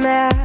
nightmare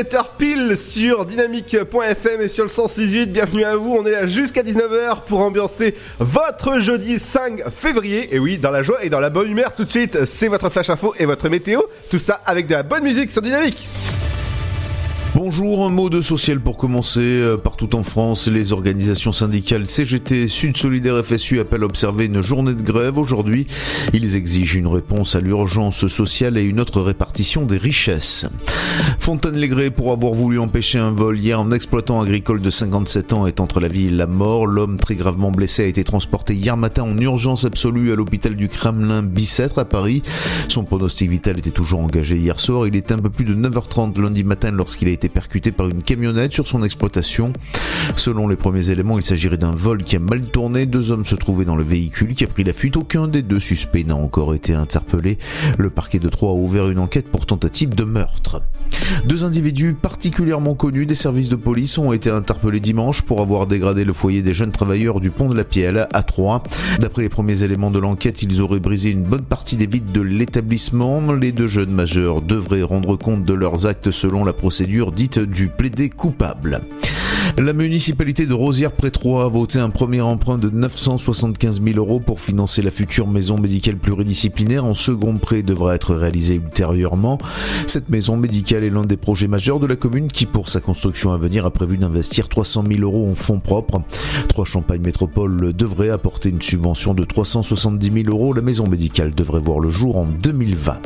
17h pile sur dynamique.fm et sur le 168. Bienvenue à vous, on est là jusqu'à 19h pour ambiancer votre jeudi 5 février. Et oui, dans la joie et dans la bonne humeur, tout de suite, c'est votre flash info et votre météo. Tout ça avec de la bonne musique sur Dynamique. Bonjour, un mot de social pour commencer. Euh, Partout en France, les organisations syndicales CGT, Sud Solidaire FSU appellent à observer une journée de grève aujourd'hui. Ils exigent une réponse à l'urgence sociale et une autre répartition des richesses. Fontaine-les-Grès, pour avoir voulu empêcher un vol hier, un exploitant agricole de 57 ans est entre la vie et la mort. L'homme très gravement blessé a été transporté hier matin en urgence absolue à l'hôpital du Kremlin Bicêtre à Paris. Son pronostic vital était toujours engagé hier soir. Il était un peu plus de 9h30 lundi matin lorsqu'il a été percuté par une camionnette sur son exploitation. Selon les premiers éléments, il s'agirait d'un vol qui a mal tourné. Deux hommes se trouvaient dans le véhicule qui a pris la fuite. Aucun des deux suspects n'a encore été interpellé. Le parquet de Troyes a ouvert une enquête pour tentative de meurtre. Deux individus particulièrement connus des services de police ont été interpellés dimanche pour avoir dégradé le foyer des jeunes travailleurs du pont de la Pielle à Troyes. D'après les premiers éléments de l'enquête, ils auraient brisé une bonne partie des vitres de l'établissement. Les deux jeunes majeurs devraient rendre compte de leurs actes selon la procédure dite du plaidé coupable. La municipalité de Rosières-près-Troyes a voté un premier emprunt de 975 000 euros pour financer la future maison médicale pluridisciplinaire. Un second prêt devra être réalisé ultérieurement. Cette maison médicale est l'un des projets majeurs de la commune qui, pour sa construction à venir, a prévu d'investir 300 000 euros en fonds propres. Trois Champagne Métropole devrait apporter une subvention de 370 000 euros. La maison médicale devrait voir le jour en 2020.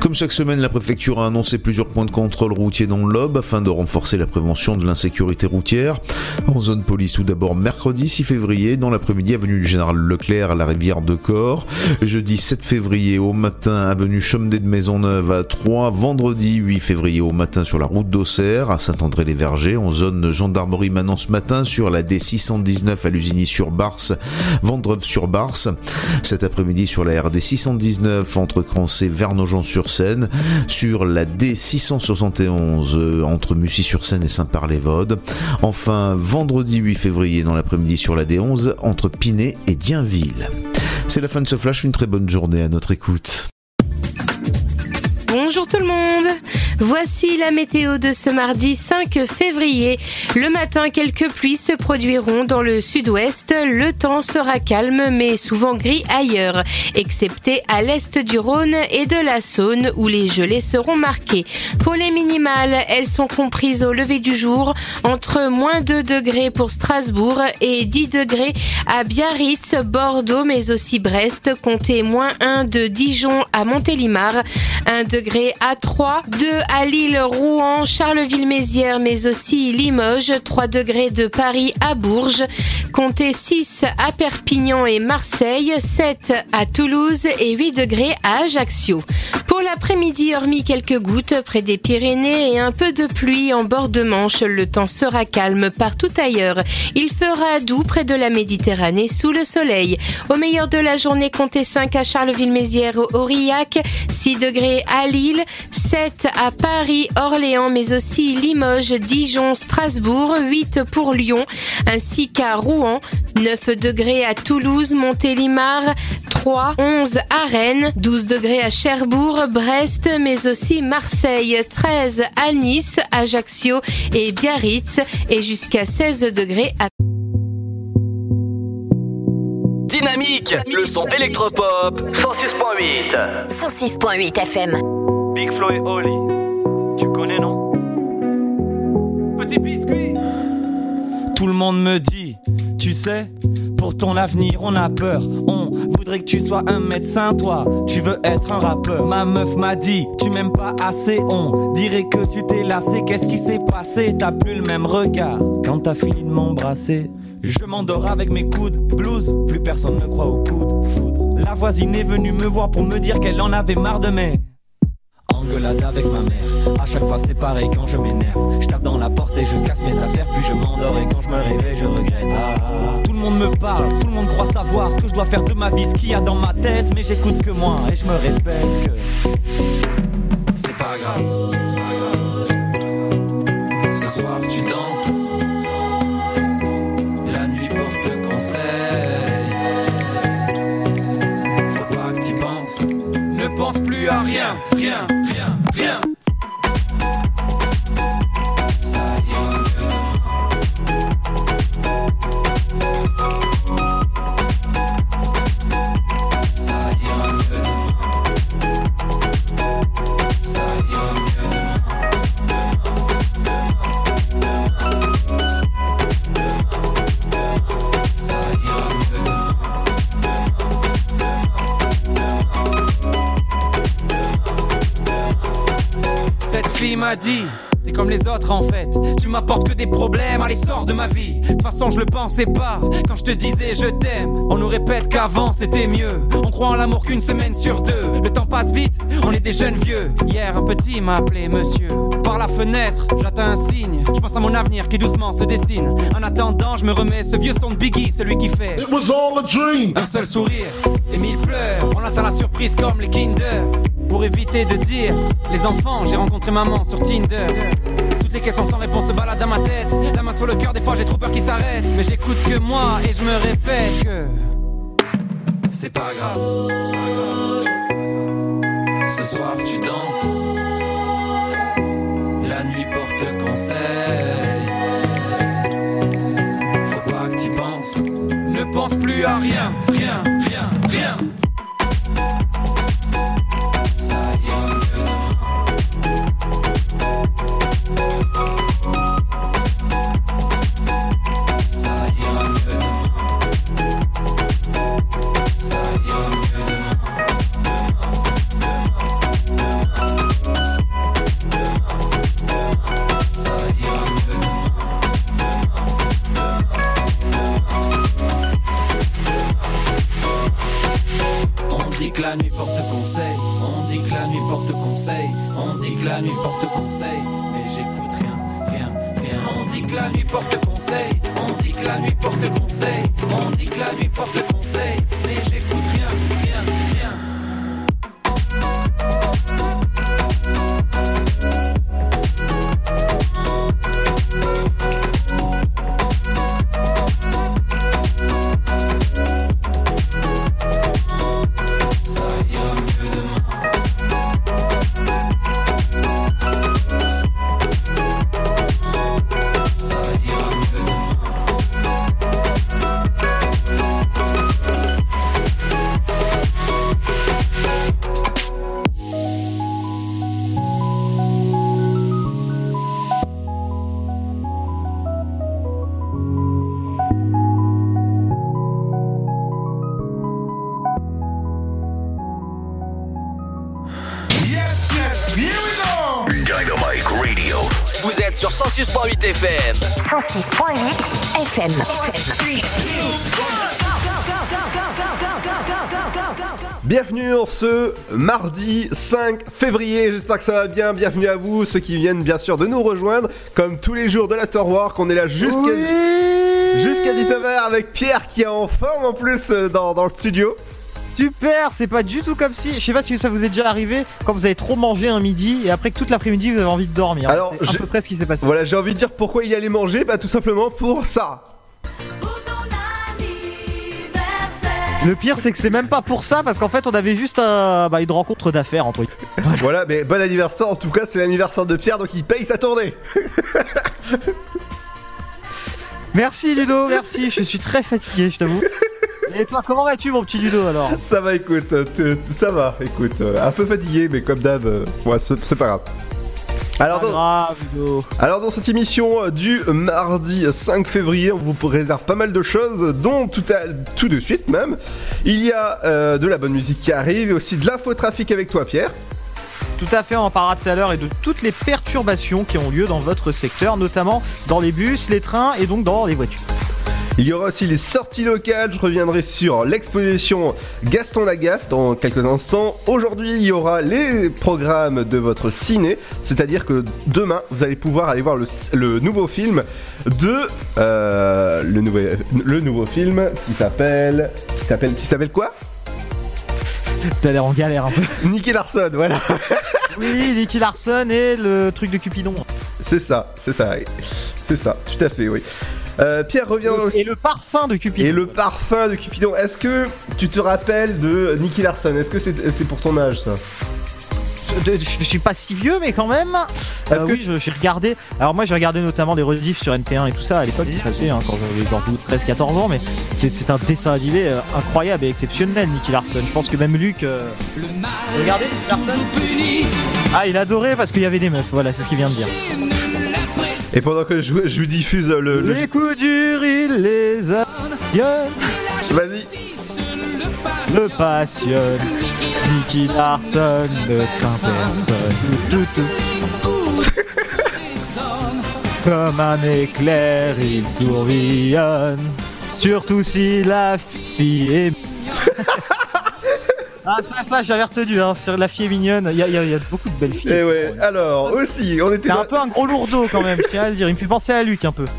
Comme chaque semaine, la préfecture a annoncé plusieurs points de contrôle routier dans l'Aube afin de renforcer la prévention de l'insécurité routière En zone police, tout d'abord mercredi 6 février, dans l'après-midi, avenue du Général Leclerc à la rivière de Corps. Jeudi 7 février au matin, avenue Chomedey de Maisonneuve à 3. Vendredi 8 février au matin sur la route d'Auxerre à Saint-André-les-Vergers, en zone gendarmerie maintenant ce matin sur la D619 à Lusigny-sur-Barse, Vendreuve-sur-Barse. Cet après-midi sur la RD 619 entre Crancé et Vernogent-sur-Seine, sur la D671 euh, entre Mussy-sur-Seine et Saint-Par-les-Vaudes. Enfin, vendredi 8 février dans l'après-midi sur la D11 entre Pinet et Dienville. C'est la fin de ce flash, une très bonne journée à notre écoute. Bonjour tout le monde Voici la météo de ce mardi 5 février. Le matin, quelques pluies se produiront dans le sud-ouest. Le temps sera calme mais souvent gris ailleurs, excepté à l'est du Rhône et de la Saône où les gelées seront marquées. Pour les minimales, elles sont comprises au lever du jour entre moins 2 degrés pour Strasbourg et 10 degrés à Biarritz, Bordeaux mais aussi Brest. Comptez moins 1 de Dijon à Montélimar, 1 degré à 3, 2 à Lille, Rouen, Charleville-Mézières, mais aussi Limoges, 3 degrés de Paris à Bourges, comptez 6 à Perpignan et Marseille, 7 à Toulouse et 8 degrés à Ajaccio. Pour l'après-midi, hormis quelques gouttes près des Pyrénées et un peu de pluie en bord de Manche, le temps sera calme partout ailleurs. Il fera doux près de la Méditerranée sous le soleil. Au meilleur de la journée, comptez 5 à Charleville-Mézières, Aurillac, 6 degrés à Lille, 7 à Paris, Orléans, mais aussi Limoges, Dijon, Strasbourg, 8 pour Lyon, ainsi qu'à Rouen, 9 degrés à Toulouse, Montélimar, 3, 11 à Rennes, 12 degrés à Cherbourg, Brest, mais aussi Marseille, 13 à Nice, Ajaccio et Biarritz, et jusqu'à 16 degrés à Dynamique, le son électropop. 106.8. 106.8 FM. Big Flo et Oli. Tu connais, non? Petit biscuit. Tout le monde me dit, tu sais, pour ton avenir on a peur. On voudrait que tu sois un médecin, toi. Tu veux être un rappeur. Ma meuf m'a dit, tu m'aimes pas assez. On dirait que tu t'es lassé. Qu'est-ce qui s'est passé? T'as plus le même regard quand t'as fini de m'embrasser. Je m'endors avec mes coudes, blues, plus personne ne croit au coude, foudre. La voisine est venue me voir pour me dire qu'elle en avait marre de mes engueulades avec ma mère. À chaque fois c'est pareil quand je m'énerve. Je tape dans la porte et je casse mes affaires, puis je m'endors et quand je me réveille je regrette. Ah. Tout le monde me parle, tout le monde croit savoir ce que je dois faire de ma vie, ce qu'il y a dans ma tête, mais j'écoute que moi et je me répète que c'est pas grave. Ce soir tu danses. De ma vie De toute façon je le pensais pas Quand je te disais je t'aime On nous répète qu'avant c'était mieux On croit en l'amour qu'une semaine sur deux Le temps passe vite On est des jeunes vieux Hier un petit m'a appelé monsieur Par la fenêtre j'attends un signe Je pense à mon avenir qui doucement se dessine En attendant je me remets ce vieux son de Biggie Celui qui fait It was all a dream. un seul sourire et mille pleurs. On attend la surprise comme les Kinder. Pour éviter de dire les enfants, j'ai rencontré maman sur Tinder. Les questions sans réponse se baladent dans ma tête. La main sur le cœur, des fois j'ai trop peur qu'ils s'arrêtent. Mais j'écoute que moi et je me répète que c'est pas grave. Ce soir tu danses. La nuit porte conseil. Faut pas que tu penses. Ne pense plus à rien, rien, rien. FM. Bienvenue en ce mardi 5 février, j'espère que ça va bien, bienvenue à vous, ceux qui viennent bien sûr de nous rejoindre, comme tous les jours de l'Afterwork, on est là jusqu'à jusqu'à 19h avec Pierre qui est en forme en plus euh, dans, dans le studio. Super, c'est pas du tout comme si, je sais pas si ça vous est déjà arrivé, quand vous avez trop mangé un midi et après que toute l'après-midi vous avez envie de dormir. Alors, c'est à peu près ce qui s'est passé. Voilà, j'ai envie de dire pourquoi il allait manger, bah tout simplement pour ça. Le pire c'est que c'est même pas pour ça parce qu'en fait on avait juste un- bah, une rencontre d'affaires entre voilà, mais bon anniversaire en tout cas, c'est l'anniversaire de Pierre donc il paye sa tournée. Merci Ludo, merci, je suis très fatigué je t'avoue. Et toi comment vas-tu mon petit Ludo alors? Ça va, écoute, euh, ça va, écoute, euh, un peu fatigué, mais comme d'hab, euh, ouais, c'est pas grave. Alors, dans, grave Ludo. alors dans cette émission euh, du mardi 5 février, on vous réserve pas mal de choses, dont tout, à- tout de suite même. Il y a euh, de la bonne musique qui arrive et aussi de l'infotrafic avec toi Pierre. Tout à fait, on en parlera tout à l'heure et de toutes les perturbations qui ont lieu dans votre secteur, notamment dans les bus, les trains et donc dans les voitures. Il y aura aussi les sorties locales, je reviendrai sur l'exposition Gaston Lagaffe dans quelques instants. Aujourd'hui, il y aura les programmes de votre ciné, c'est-à-dire que demain, vous allez pouvoir aller voir le, le nouveau film de... euh, le, nouveau, le nouveau film qui s'appelle... Qui s'appelle qui s'appelle quoi? T'as l'air en galère un peu. Nicky Larson, voilà. Oui, Nicky Larson et le truc de Cupidon. C'est ça, c'est ça. C'est ça, tout à fait, oui. Euh, Pierre revient aussi. Et le parfum de Cupidon. Et le parfum de Cupidon. Est-ce que tu te rappelles de Nicky Larson? Est-ce que c'est pour ton âge ça? Je, je- je suis pas si vieux, mais quand même. Euh, que- oui, je- j'ai regardé. Alors moi, j'ai regardé notamment des rediffs sur NT1 et tout ça à l'époque, hein, quand j'avais genre 13-14 ans, mais c'est- c'est un dessin animé euh, incroyable et exceptionnel, Nicky Larson. Je pense que même Luc. euh, Regardez Nicky Larson. Ah, il adorait parce qu'il y avait des meufs. Voilà, c'est ce qu'il vient de dire. Et pendant que je, je lui diffuse le. le- Les coups durs, il les a. Vas-y. Le passionne. Nicky Larson ne personne. Comme un éclair, il tourbillonne. Surtout si la fille est. ah, ça, ça, j'avais retenu, hein. sur La fille est mignonne. Il y, y y a beaucoup de belles filles. Et ouais, alors aussi, on était. C'est un peu un gros lourdeau quand même, je tiens à le dire. Il me fait penser à Luc un peu.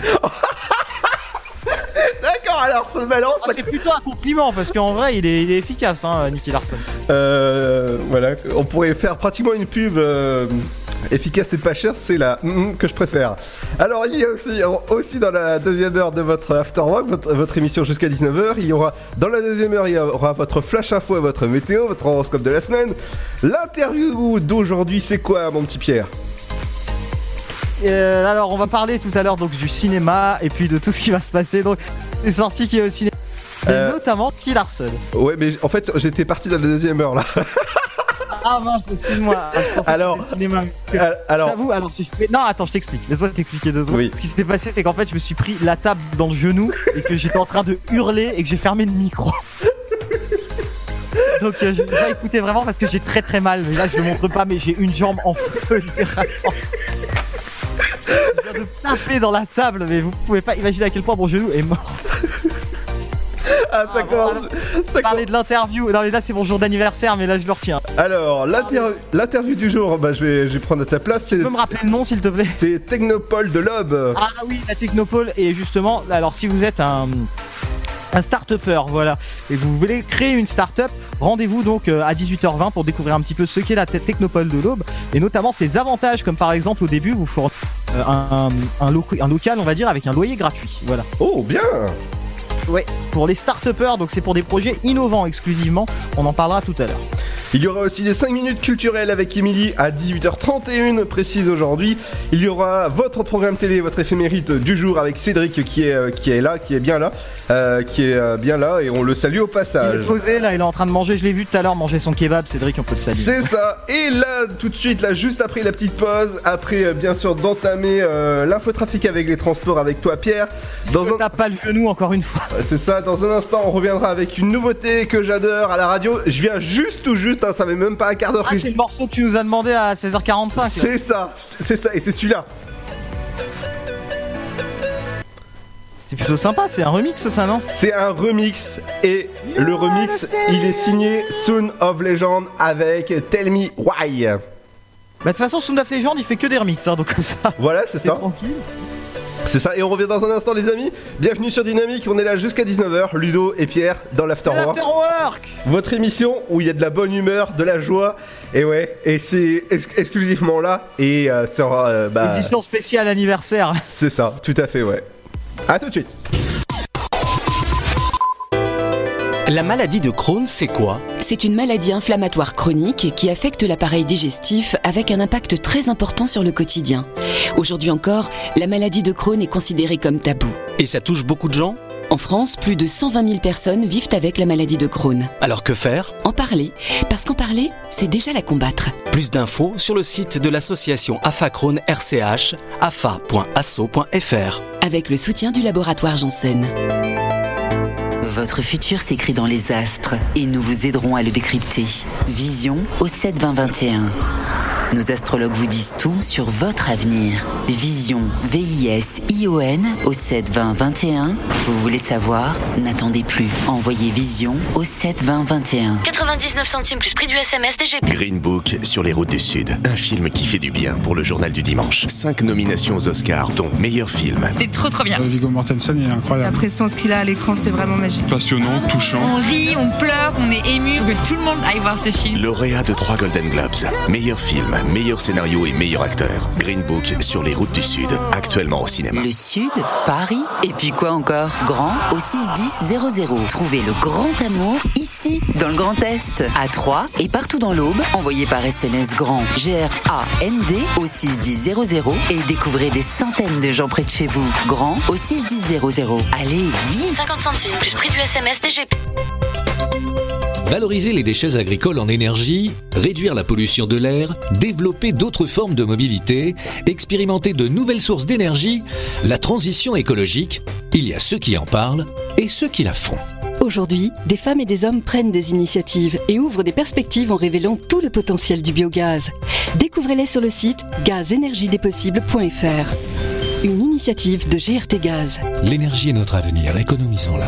Alors ce balance. Ah, c'est plutôt un compliment parce qu'en vrai, il est, il est efficace, hein, Nicky Larson. Euh, voilà, on pourrait faire pratiquement une pub euh, efficace et pas chère, c'est la mm, mm, que je préfère. Alors il y a aussi, aussi dans la deuxième heure de votre After Work, votre, votre émission jusqu'à 19h, il y aura dans la deuxième heure, il y aura votre flash info et votre météo, votre horoscope de la semaine. L'interview d'aujourd'hui, c'est quoi mon petit Pierre? Euh, alors, on va parler tout à l'heure donc du cinéma et puis de tout ce qui va se passer. Donc, les sorties qui est au cinéma, et Euh. notamment Nicky Larson. Ouais, mais en fait, j'étais parti dans la deuxième heure là. Ah mince, excuse-moi. Ah, Alors, que alors- J'avoue, alors, si je- non, attends, je t'explique. Laisse-moi t'expliquer deux secondes. Oui. Ce qui s'était passé, c'est qu'en fait, je me suis pris la table dans le genou et que j'étais en train de hurler et que j'ai fermé le micro. Donc, euh, j'ai pas écouté vraiment parce que j'ai très très mal. Mais là, je le montre pas, mais j'ai une jambe en feu, littéralement. Je viens de taper dans la table, mais vous pouvez pas imaginer à quel point mon genou est mort. Ah, ça commence. Ça Parler de l'interview. Non, mais là, c'est mon jour d'anniversaire, mais là, je le retiens. Alors, l'inter- l'interview du jour, bah, je, vais, je vais prendre à ta place. Tu peux me rappeler le nom, s'il te plaît? c'est Technopole de l'Aube. Ah oui, la Technopole. Et justement, alors si vous êtes un, un start-upper, voilà, et vous voulez créer une start-up, rendez-vous donc euh, à 18h20 pour découvrir un petit peu ce qu'est la Te- Technopole de l'Aube, et notamment ses avantages, comme par exemple au début, vous ferez euh, un local, on va dire, avec un loyer gratuit. Voilà. Oh, bien Ouais, pour les start-upers, donc c'est pour des projets innovants exclusivement. On en parlera tout à l'heure. Il y aura aussi des 5 minutes culturelles avec Émilie à 18h31 précise aujourd'hui. Il y aura votre programme télé, votre éphémérite du jour avec Cédric qui est, euh, qui est là, qui est bien là, euh, qui est euh, bien là et on le salue au Il passage. est posé là, il est en train de manger, je l'ai vu tout à l'heure manger son kebab, Cédric, on peut le saluer. C'est ça. Et là, tout de suite, là, juste après la petite pause, après bien sûr d'entamer euh, l'infotrafic avec les transports avec toi, Pierre. Dans un, tape pas le genou encore une fois. C'est ça. Dans un instant, on reviendra avec une nouveauté que j'adore à la radio. Je viens juste tout juste, hein, ça fait même pas un quart d'heure Ah, c'est le morceau que tu nous as demandé à 16h45. là. C'est ça, c'est ça, et c'est celui-là. C'était plutôt sympa, c'est un remix ça, non? C'est un remix et le remix, il est signé Soon of Legend avec Tell Me Why. Bah de toute façon, Sound of Legend, il fait que des remixes, hein, donc comme ça. Voilà, c'est C'est ça. tranquille. C'est ça, et on revient dans un instant, les amis. Bienvenue sur Dynamique, on est là jusqu'à 19h. Ludo et Pierre dans l'Afterwork. Afterwork Votre émission où il y a de la bonne humeur, de la joie. Et ouais, et c'est ex- exclusivement là. Et euh, sur. euh, bah, Édition spéciale anniversaire. c'est ça, tout à fait, ouais. A tout de suite. La maladie de Crohn, c'est quoi? C'est une maladie inflammatoire chronique qui affecte l'appareil digestif avec un impact très important sur le quotidien. Aujourd'hui encore, la maladie de Crohn est considérée comme tabou. Et ça touche beaucoup de gens En France, plus de 120 000 personnes vivent avec la maladie de Crohn. Alors que faire? En parler, parce qu'en parler, c'est déjà la combattre. Plus d'infos sur le site de l'association AFA Crohn RCH, afa.asso.fr. Avec le soutien du laboratoire Janssen. Votre futur s'écrit dans les astres et nous vous aiderons à le décrypter. Vision au 7 20 21. Nos astrologues vous disent tout sur votre avenir. Vision, V-I-S-I-O-N au 7 20 21. Vous voulez savoir? N'attendez plus. Envoyez Vision au 7 20 21. 99 centimes plus prix du SMS DGP. Green Book sur les routes du Sud. Un film qui fait du bien pour le journal du dimanche. Cinq nominations aux Oscars, dont meilleur film. C'était trop trop bien. Viggo Mortensen, il est La incroyable. prestance qu'il a à l'écran, c'est vraiment magique. Passionnant, touchant. On rit, on pleure, on est ému. Faut que tout le monde aille voir ce film. Lauréat de trois Golden Globes. Meilleur film, meilleur scénario et meilleur acteur. Green Book sur les routes du Sud. Actuellement au cinéma. Le Sud, Paris, et puis quoi encore? Grand au 61000. Trouvez le grand amour ici, dans le Grand Est, à Troyes et partout dans l'Aube. Envoyez par SMS grand G-R-A-N-D au 61000 et découvrez des centaines de gens près de chez vous. Grand au 61000. Allez, vite 50 centimes plus prix du SMS DGP. Valoriser les déchets agricoles en énergie, réduire la pollution de l'air, développer d'autres formes de mobilité, expérimenter de nouvelles sources d'énergie, la transition écologique, il y a ceux qui en parlent et ceux qui la font. Aujourd'hui, des femmes et des hommes prennent des initiatives et ouvrent des perspectives en révélant tout le potentiel du biogaz. Découvrez-les sur le site gazenergiedespossibles.fr. Une initiative de GRT Gaz. L'énergie est notre avenir, économisons-la.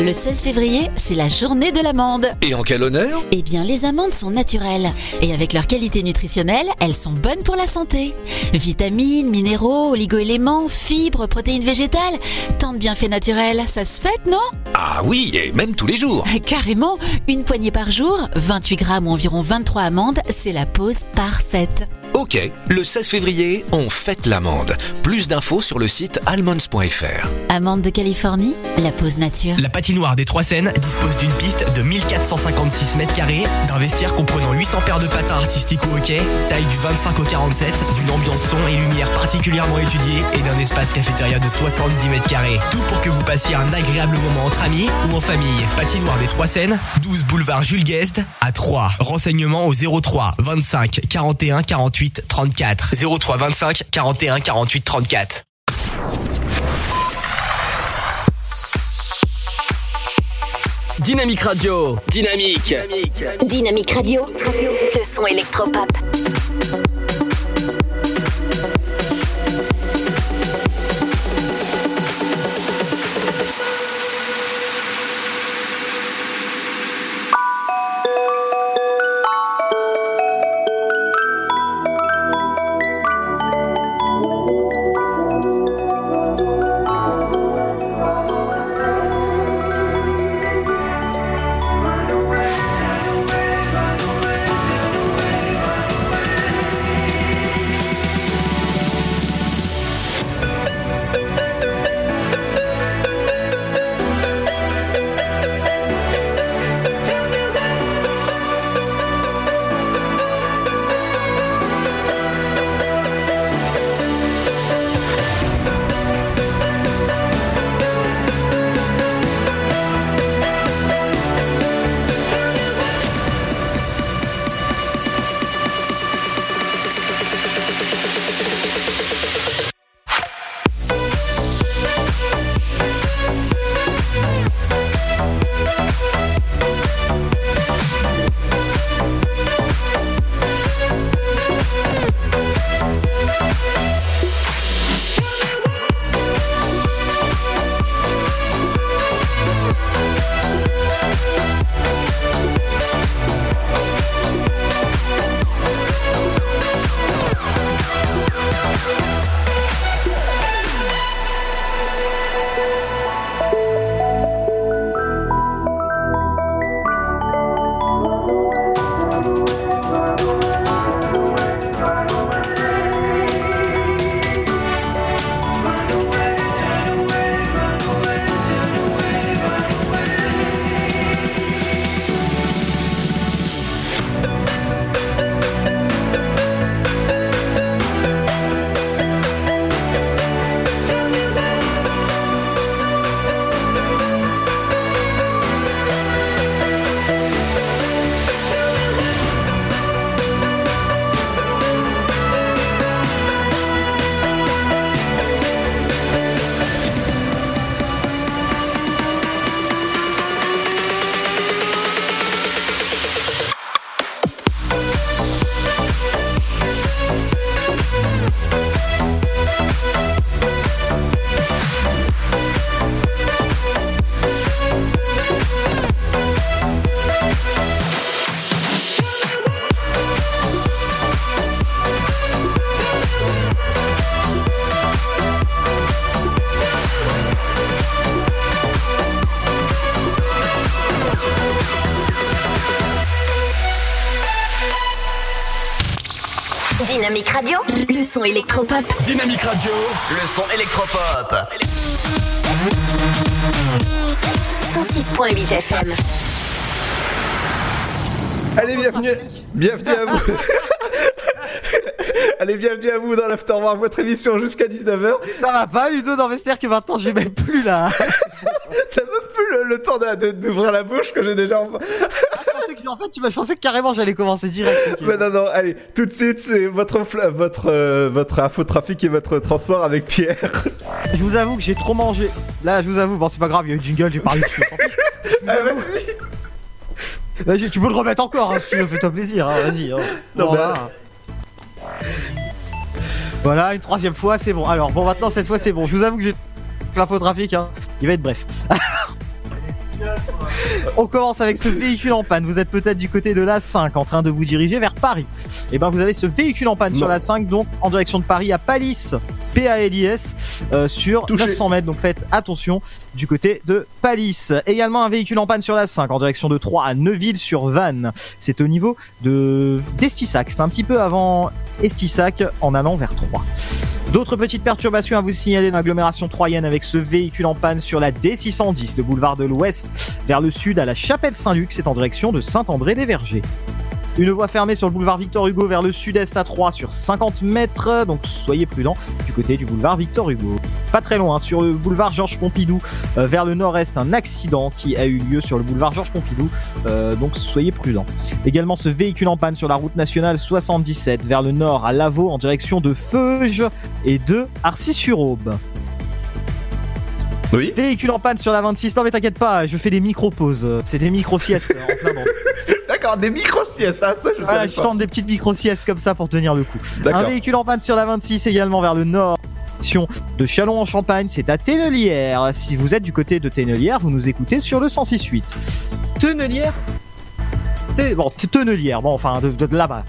Le 16 février, c'est la journée de l'amande. Et en quel honneur? Eh bien, les amandes sont naturelles. Et avec leur qualité nutritionnelle, elles sont bonnes pour la santé. Vitamines, minéraux, oligoéléments, fibres, protéines végétales. Tant de bienfaits naturels, ça se fête, non? Ah oui, et même tous les jours. Carrément, une poignée par jour, 28 grammes ou environ 23 amandes, c'est la pause parfaite. Ok, le 16 février, on fête l'amande. Plus d'infos sur le site almonds.fr. Amandes de Californie, la pause nature. La patinoire des Trois Seines dispose d'une piste de 1456 mètres carrés, d'un vestiaire comprenant 800 paires de patins artistiques au hockey, taille du 25 au 47, d'une ambiance son et lumière particulièrement étudiée et d'un espace cafétéria de 70 mètres carrés. Tout pour que vous passiez un agréable moment entre amis ou en famille. Patinoire des Trois Seines, 12 boulevard Jules Guest à 3. Renseignements au 03 25 41 48 34. 03 25 41 48 34. Dynamique Radio. Dynamique. Dynamique Radio, le son électropop. Dynamique Radio, le son électropop. Dynamique Radio, le son électropop. 106.8 FM. Allez, bienvenue, bienvenue à vous. Allez, bienvenue à vous dans l'Afterwork, votre émission jusqu'à 19h. Ça va pas du tout dans Vestiaire que maintenant j'ai même plus là. T'as même plus le, le temps de- de- d'ouvrir la bouche que j'ai déjà. En- fait, tu m'as pensé que carrément j'allais commencer direct. ok. Mais non, non, allez, tout de suite, c'est votre, votre, euh, votre infotrafic et votre transport avec Pierre. Je vous avoue que j'ai trop mangé. Là, je vous avoue, bon, c'est pas grave, il y a eu le jingle, j'ai parlé dessus. Ah, vas-y. Vas-y, tu peux le remettre encore, hein, si tu veux, fais-toi plaisir, hein, vas-y. hein. Non, voilà. Voilà, une troisième fois, c'est bon. Alors, bon, maintenant, cette fois, c'est bon. Je vous avoue que j'ai l'infotrafic, hein. Il va être bref. On commence avec ce véhicule en panne. Vous êtes peut-être du côté de la 5 en train de vous diriger vers Paris. Et ben vous avez ce véhicule en panne sur la 5 donc en direction de Paris à Palis, P-A-L-I-S, euh, sur Touché. 900 mètres. Donc faites attention du côté de Palis. Également un véhicule en panne sur la 5 en direction de 3 à Neuville sur Vannes. C'est au niveau de d'Estissac. C'est un petit peu avant Estissac en allant vers 3. D'autres petites perturbations à vous signaler dans l'agglomération troyenne avec ce véhicule en panne sur la D610, le boulevard de l'Ouest, vers le sud à la chapelle Saint-Luc, c'est en direction de Saint-André-des-Vergers. Une voie fermée sur le boulevard Victor Hugo vers le sud-est à 3 sur 50 mètres, donc soyez prudents du côté du boulevard Victor Hugo. Pas très loin, sur le boulevard Georges Pompidou euh, vers le nord-est, un accident qui a eu lieu sur le boulevard Georges Pompidou, euh, donc soyez prudents. Également ce véhicule en panne sur la route nationale 77 vers le nord à Lavaux en direction de Feuge et de Arcis-sur-Aube. Oui. Véhicule en panne sur la 26. Non mais t'inquiète pas, je fais des micro-pauses. C'est des micro-siestes en plein des micro-siestes, ah, ça je Voilà, savais je tente des petites micro-siestes comme ça pour tenir le coup. Un véhicule en panne sur la 26 également vers le nord. De Chalon en Champagne, c'est à Tennelière. Si vous êtes du côté de Tennelière, vous nous écoutez sur le 106.8. Tennelière Té- Bon, t- Tennelière, bon, enfin, de, de- de là-bas.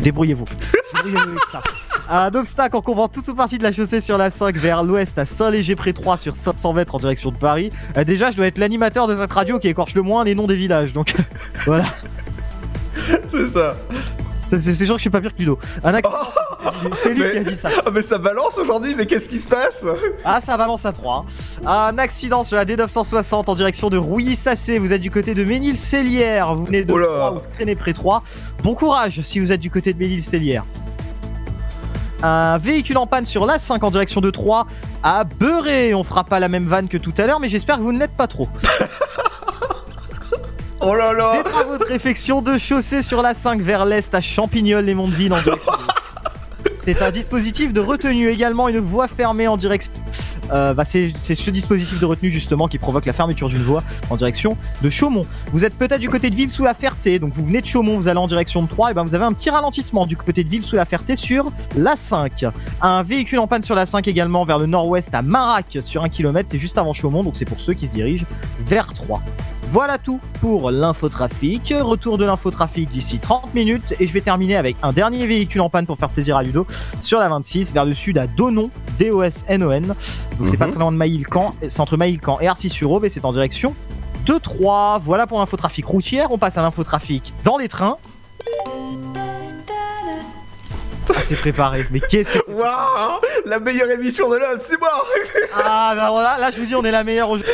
Débrouillez-vous. Débrouillez-vous avec ça. Un obstacle en couvrant toute ou partie de la chaussée sur la 5 vers l'ouest à Saint-Léger-près-3 sur 500 mètres en direction de Paris. Euh, déjà, je dois être l'animateur de cette radio qui écorche le moins les noms des villages. Donc voilà. C'est ça. C'est sûr que je suis pas pire que Ludo. Un accident. c'est lui Mais- qui a dit ça. Ah, mais ça balance aujourd'hui, mais qu'est-ce qui se passe? Ah, ça balance à 3. Un accident sur la D960 en direction de Rouilly-Sassé. Vous êtes du côté de Ménil-Célière. Vous venez de Oh là. 3 ou de traîner près 3. Bon courage si vous êtes du côté de Ménil-Célière. Un véhicule en panne sur l'A5 en direction de 3 à Beurré. On fera pas la même vanne que tout à l'heure, mais j'espère que vous ne l'êtes pas trop. Oh là là Des travaux de réfection de chaussée sur la 5 vers l'est à Champignol les Mondeville en direction de- C'est un dispositif de retenue également, une voie fermée en direction. Euh, bah, c'est ce dispositif de retenue justement qui provoque la fermeture d'une voie en direction de Chaumont. Vous êtes peut-être du côté de Ville sous la Ferté, donc vous venez de Chaumont, vous allez en direction de 3, et ben vous avez un petit ralentissement du côté de Ville sous la Ferté sur la 5. Un véhicule en panne sur la 5 également vers le nord-ouest à Marac sur 1 km, c'est juste avant Chaumont, donc c'est pour ceux qui se dirigent vers 3. Voilà tout pour l'infotrafic. Retour de l'infotrafic d'ici 30 minutes et je vais terminer avec un dernier véhicule en panne pour faire plaisir à Ludo sur la 26 vers le sud à Donon, D-O-S-N-O-N. Donc c'est pas Mhm. très loin de Maïlcan, c'est entre Maïlcan et Arcis-sur-Aube et c'est en direction de 3. Voilà pour l'infotrafic routière. On passe à l'infotrafic dans les trains. C'est préparé. Mais qu'est-ce que Waouh La meilleure émission de l'homme, c'est moi Ah, bah voilà, là je vous dis, on est la meilleure aujourd'hui.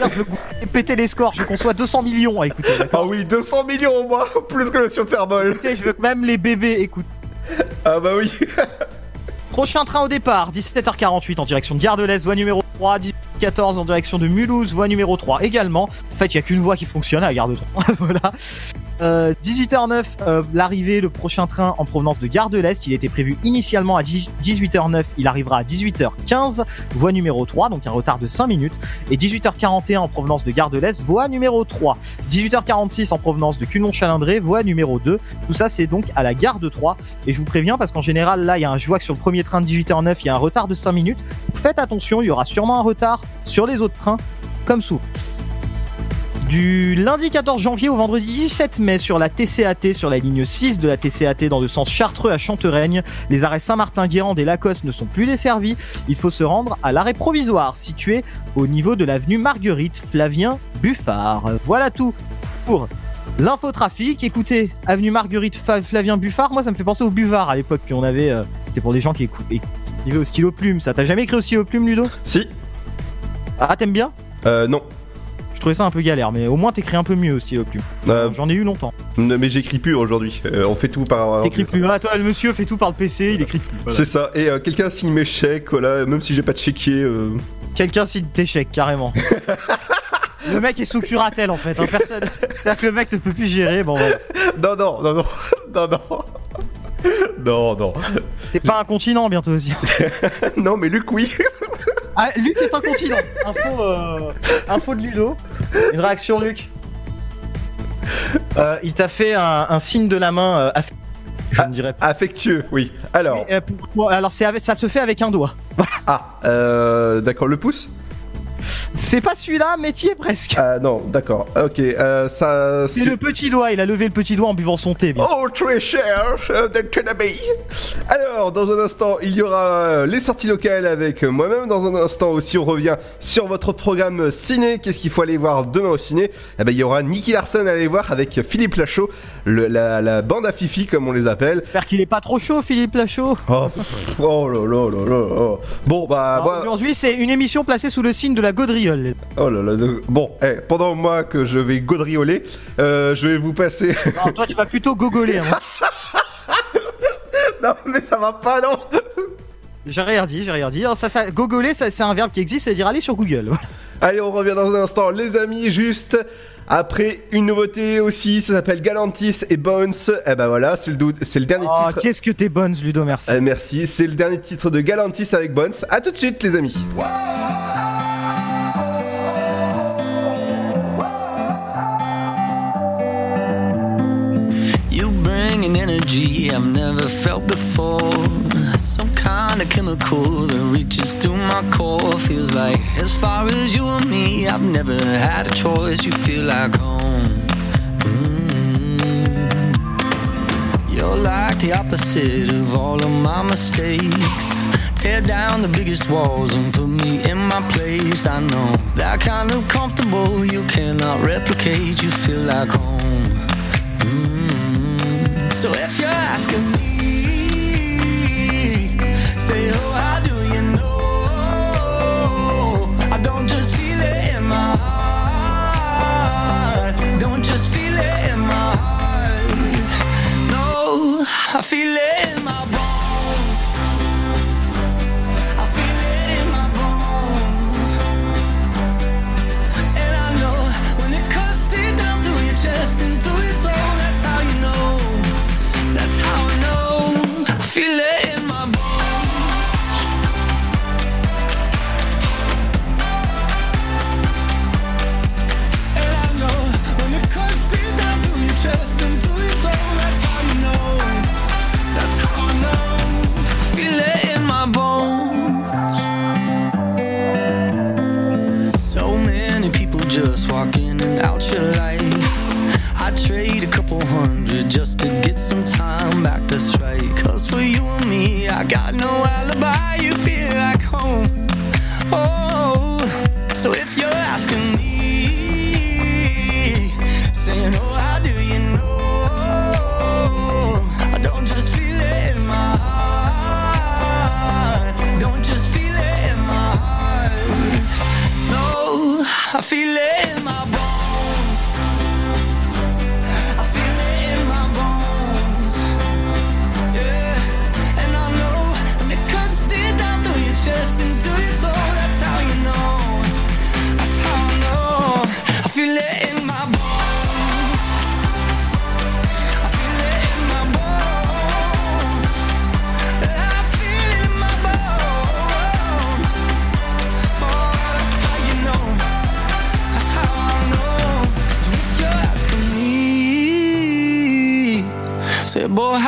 Je veux péter les scores, je veux qu'on soit 200 millions à écouter. Ah oui, 200 millions au moins, plus que le Super Bowl. Écoutez, je veux que même les bébés écoutent. Ah bah oui. Prochain train au départ, 17h48 en direction de Gare de l'Est, voie numéro 3, 18h14 en direction de Mulhouse, voie numéro 3 également. En fait, il n'y a qu'une voie qui fonctionne à la Gare de 3. voilà. Euh, 18h09, euh, l'arrivée, le prochain train en provenance de Gare de l'Est. Il était prévu initialement à 10 18h09, il arrivera à 18h15, voie numéro 3, donc un retard de 5 minutes. Et 18h41 en provenance de Gare de l'Est, voie numéro 3. 18h46 en provenance de Culmont-Chalindré, voie numéro 2. Tout ça, c'est donc à la Gare de 3. Et je vous préviens parce qu'en général, là, il y a un, que sur le premier train de 18h09, il y a un retard de 5 minutes. Faites attention, il y aura sûrement un retard sur les autres trains, comme souvent. Du lundi 14 janvier au vendredi 17 mai sur la TCAT, sur la ligne 6 de la TCAT dans le sens Chartreux à Chantereigne, les arrêts Saint-Martin-Guérande et Lacoste ne sont plus desservis. Il faut se rendre à l'arrêt provisoire situé au niveau de l'avenue Marguerite Flavien Buffard. Voilà tout pour l'infotrafic. Écoutez, avenue Marguerite Flavien Buffard, moi ça me fait penser au buvard à l'époque qu'on avait. euh, C'était pour des gens qui écrivaient au stylo plume. Ça t'as jamais écrit au stylo plume, Ludo? Si. Ah, t'aimes bien? Euh, non. Je trouvais ça un peu galère, mais au moins t'écris un peu mieux au stylo plume. Euh, J'en ai eu longtemps. non, mais j'écris plus aujourd'hui. Euh, on fait tout par. T'écris plus. Ah, toi, le monsieur fait tout par le PC, il écrit plus. Voilà. C'est ça. Et euh, quelqu'un signe mes chèques, voilà, même si j'ai pas de chéquier. Quelqu'un signe tes chèques, carrément. le mec est sous curatelle en fait. hein, personne... C'est-à-dire que le mec ne peut plus gérer. Bon, voilà. Non, non, non, non, non, non. Non, non. T'es pas un continent bientôt aussi. non, mais Luc, oui. Ah, Luc est un continent. Info, euh, info de Ludo. Une réaction, Luc. Euh, il t'a fait un, un signe de la main. euh, aff- je ne dirais pas. Affectueux, oui. Alors. Mais, euh, pour- pour- alors ça se fait avec un doigt. Ah, euh, d'accord, le pouce C'est pas celui-là, es presque. Ah non, d'accord. Ok, euh, ça. C'est le petit doigt. Il a levé le petit doigt en buvant son thé. Bien. Oh, très cher, euh. Alors, dans un instant, il y aura les sorties locales avec moi-même. Dans un instant aussi, on revient sur votre programme ciné. Qu'est-ce qu'il faut aller voir demain au ciné? Eh ben, il y aura Nicky Larson à aller voir avec Philippe Lachaud, le- la, la bande à Fifi, comme on les appelle. J'espère qu'il est pas trop chaud, Philippe Lachaud. Oh, oh là là là là. Bon, bah, moi- Aujourd'hui, c'est une émission placée sous le signe de la gaudriole. Oh là là, bon, eh, pendant moi que je vais gaudrioler, euh, je vais vous passer. Non, toi, tu vas plutôt gogoler. Hein. non, mais ça va pas, non J'ai rien dit, j'ai rien dit. Alors, ça, ça, gogoler, ça, c'est un verbe qui existe, c'est dire aller sur Google. Allez, on revient dans un instant, les amis, juste après une nouveauté aussi, ça s'appelle Galantis et Bones. Eh ben voilà, c'est le, le dernier Oh, titre. qu'est-ce que t'es bonne, Ludo, merci. Eh, merci, c'est le dernier titre de Galantis avec Bones. À tout de suite, les amis. Energy I've never felt before. Some kind of chemical that reaches through my core. Feels like as far as you and me, I've never had a choice. You feel like home. Mm. You're like the opposite of all of my mistakes. Tear down the biggest walls and put me in my place. I know that kind of comfortable you cannot replicate. You feel like home. So if you're asking me, say, oh, how do you know? I don't just feel it in my heart. Don't just feel it in my heart. No, I feel it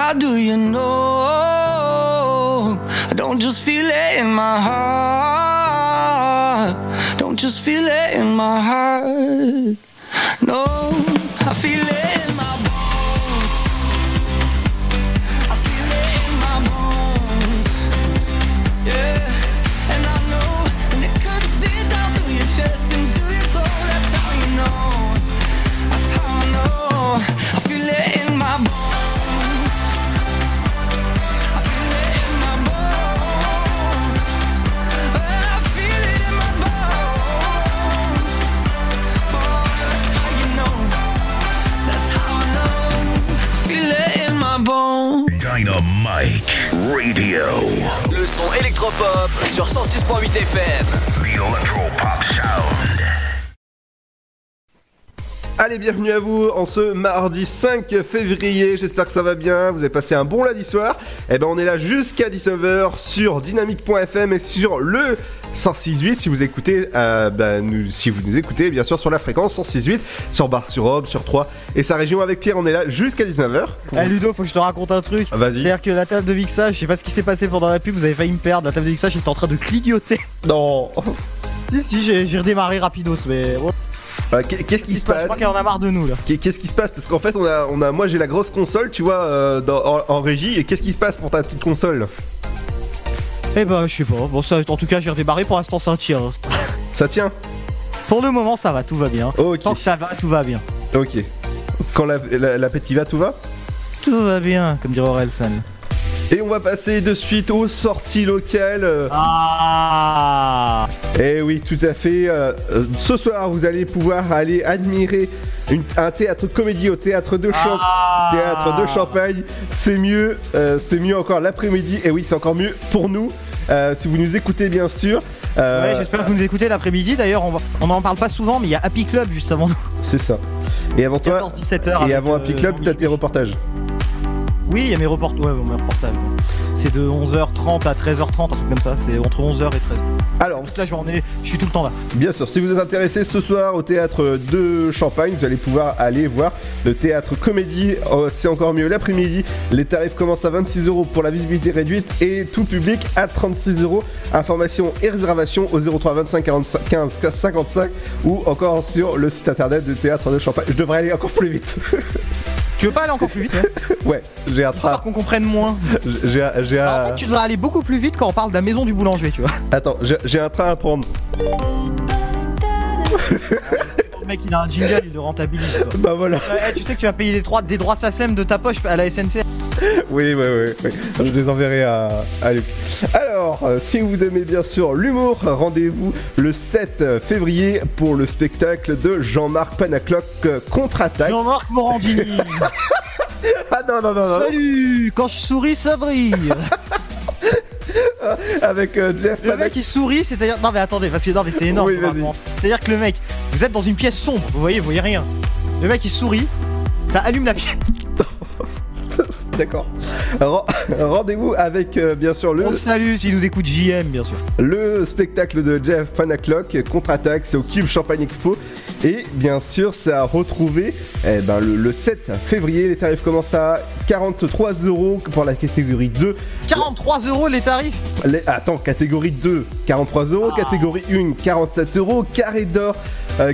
how do you know? I don't just feel it in my heart. Don't just feel it in my heart. Sur 106.8 FM. Allez, bienvenue à vous en ce mardi 5 février. J'espère que ça va bien. Vous avez passé un bon lundi soir. Et ben, on est là jusqu'à 19h sur dynamique.fm et sur le 106.8 si vous écoutez, euh, ben, nous, si vous nous écoutez, bien sûr, sur la fréquence 106.8, sur Bar-sur-Aube, sur 3 et sa région avec Pierre. On est là jusqu'à 19h. Eh Ludo, faut que je te raconte un truc. Vas-y. C'est-à-dire que la table de mixage, je sais pas ce qui s'est passé pendant la pub, vous avez failli me perdre. La table de mixage était en train de clignoter. Non. si, si, j'ai j'ai redémarré rapidos, mais. Euh, qu'est- Qu'est-ce qui se Je passe crois qu'elle en a marre de nous là. Qu'est- Qu'est-ce qui se passe Parce qu'en fait, on a, on a, moi j'ai la grosse console, tu vois, euh, dans- en, en régie. Et qu'est-ce qui se passe pour ta petite console Eh ben, je sais pas. Bon, ça, en tout cas, j'ai redémarré. Pour l'instant, ça tient. Ça tient Pour le moment, ça va, tout va bien. Ok. Tant que ça va, tout va bien. Ok. Quand la, la, la petite va, tout va Tout va bien, comme dirait Orelsan. Et on va passer de suite aux sorties locales. Ah Eh oui, tout à fait. Euh, ce soir, vous allez pouvoir aller admirer une- un théâtre comédie au théâtre de, Champ- Ah. théâtre de Champagne. C'est mieux, euh, c'est mieux encore l'après-midi. Et oui, c'est encore mieux pour nous. euh, si vous nous écoutez, bien sûr. Euh, Ouais, j'espère que vous nous écoutez l'après-midi. D'ailleurs, on n'en parle pas souvent, mais il y a Happy Club juste avant nous. C'est ça. Et avant toi, 14-17 heures et avant Happy Club, Jean-Louis t'as tes reportages. Oui, il y a mes reportages. Ouais, mes reportages. C'est de 11h30 à 13h30, un truc comme ça. C'est entre 11h et 13h. Alors, toute la journée, je suis tout le temps là. Bien sûr, si vous êtes intéressé ce soir au théâtre de Champagne, vous allez pouvoir aller voir le théâtre comédie. euh, C'est encore mieux l'après-midi. Les tarifs commencent à 26 euros pour la visibilité réduite et tout public à 36 euros. Informations et réservations au 03 25 45 15 55 ou encore sur le site internet du théâtre de Champagne. Je devrais aller encore plus vite. Tu veux pas aller encore plus vite ouais, j'ai un train. Histoire qu'on comprenne moins. J'ai un. En fait, tu devrais aller beaucoup plus vite quand on parle de la maison du boulanger, tu vois. Attends, j'ai un train à prendre. Le mec, il a un jingle, il le rentabilise. Quoi. Bah voilà. Ouais, tu sais que tu vas payer des droits, des droits SACEM de ta poche à la SNCF. Oui, oui, oui, oui. Je les enverrai à, à Luc. Alors, euh, si vous aimez bien sûr l'humour, rendez-vous le 7 février pour le spectacle de Jean-Marc Panacloc euh, Contre-attaque. Jean-Marc Morandini. ah non, non, non, non. Salut Quand je souris, ça brille Avec euh, Jeff Le mec il sourit, c'est-à-dire. Non mais attendez, parce que non mais c'est énorme. Oui. C'est-à-dire que le mec, vous êtes dans une pièce sombre, vous voyez, vous voyez rien. Le mec il sourit, ça allume la pièce. D'accord. Ren- Rendez-vous avec euh, bien sûr le, On salue s'il nous écoute JM, bien sûr. le spectacle de Jeff Panaclock Contre-attaque, c'est au Cube Champagne Expo. Et bien sûr, c'est à retrouver eh ben, le, le 7 février. Les tarifs commencent à 43 euros pour la catégorie 2. 43 euros les tarifs Les- attends, catégorie 2, 43 euros. Ah. Catégorie 1, 47 euros. Carré d'or, euh,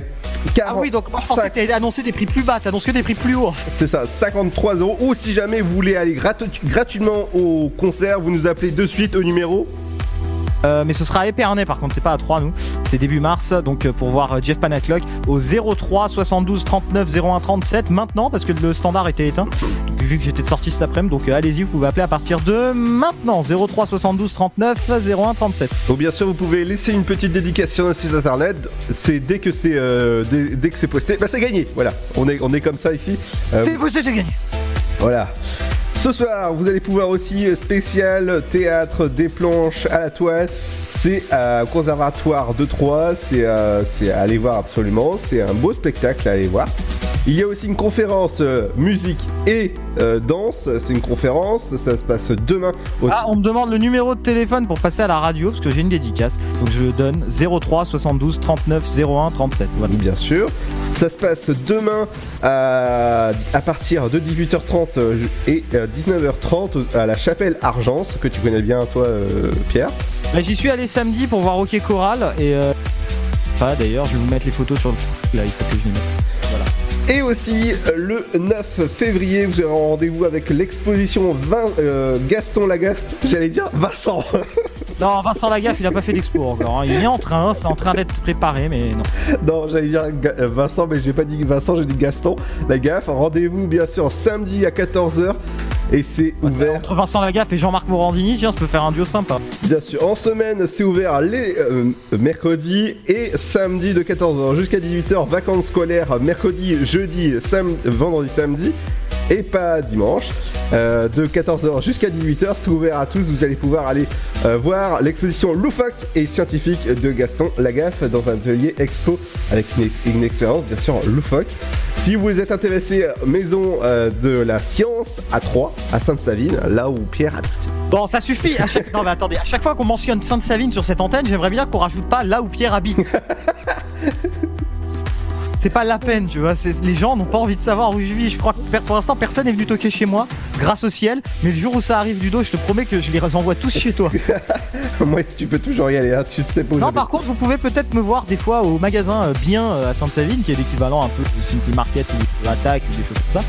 40. Ah oui, donc que t'avais annoncé des prix plus bas, t'annonces que des prix plus hauts. C'est ça, 53 euros. Ou si jamais vous voulez aller gratu- gratuitement au concert, vous nous appelez de suite au numéro. Euh, mais ce sera à Épernay par contre, c'est pas à 3 nous. C'est début mars, donc euh, pour voir euh, Jeff Panaclock au 03 72 39 01 37 maintenant parce que le standard était éteint. Vu que j'étais de sortie cet après-midi, donc euh, allez-y, vous pouvez appeler à partir de maintenant 03 72 39 01 37. Donc bien sûr, vous pouvez laisser une petite dédicace sur notre site internet. C'est dès que c'est euh, dès, dès que c'est posté, bah c'est gagné. Voilà, on est on est comme ça ici. C'est c'est c'est gagné. Voilà. Ce soir, vous allez pouvoir aussi euh, spécial théâtre des planches à la toile. C'est au conservatoire de Troyes. C'est euh, c'est à aller voir absolument. C'est un beau spectacle à aller voir. Il y a aussi une conférence euh, musique et euh, danse. C'est une conférence. Ça se passe demain au Ah, on me demande le numéro de téléphone pour passer à la radio parce que j'ai une dédicace. Donc je le donne 03 72 39 01 37. Voilà. Bien sûr. Ça se passe demain à, à partir de 18h30 euh, et euh, 19h30 à la chapelle Argence, que tu connais bien toi euh, Pierre. Là, J'y suis allé samedi pour voir Hockey Choral et euh... Pas d'ailleurs, je vais vous mettre les photos sur le. Là, il faut que je les mette. Et aussi euh, le 9 février, vous aurez un rendez-vous avec l'exposition euh, Gaston Lagaffe. J'allais dire Vincent. Non, Vincent Lagaffe, il a pas fait d'expo encore. hein. Il est en train, c'est en train d'être préparé, mais non. non, j'allais dire euh, Vincent, mais j'ai pas dit Vincent, j'ai dit Gaston Lagaffe. Rendez-vous bien sûr samedi à 14h et c'est ouvert. Entre Vincent Lagaffe et Jean-Marc Morandini, tiens, ça peut faire un duo sympa. Bien sûr, en semaine, c'est ouvert les euh, mercredis et samedi de 14h jusqu'à 18h. Vacances scolaires mercredi, jeudi, sam- vendredi, samedi. Et pas dimanche. Euh, de 14h jusqu'à 18h, c'est ouvert à tous. Vous allez pouvoir aller euh, voir l'exposition loufoque et scientifique de Gaston Lagaffe dans un atelier expo avec une, une expérience bien sûr loufoque. Si vous êtes intéressé, maison euh, de la science à Troyes, à Sainte-Savine, là où Pierre habite. Bon, ça suffit. À chaque... Non, mais attendez, à chaque fois qu'on mentionne Sainte-Savine sur cette antenne, j'aimerais bien qu'on rajoute pas là où Pierre habite. C'est pas la peine, tu vois. c'est- Les gens n'ont pas envie de savoir où je vis. Je crois que pour l'instant, personne n'est venu toquer chez moi, grâce au ciel. Mais le jour où ça arrive du dos, je te promets que je les envoie tous chez toi. Moi, tu peux toujours y aller, hein, tu sais pas où Non, par contre, vous pouvez peut-être me voir des fois au magasin euh, Bien euh, à Sainte-Savine, qui est l'équivalent un peu de City Market ou l'Attaque ou des choses comme ça.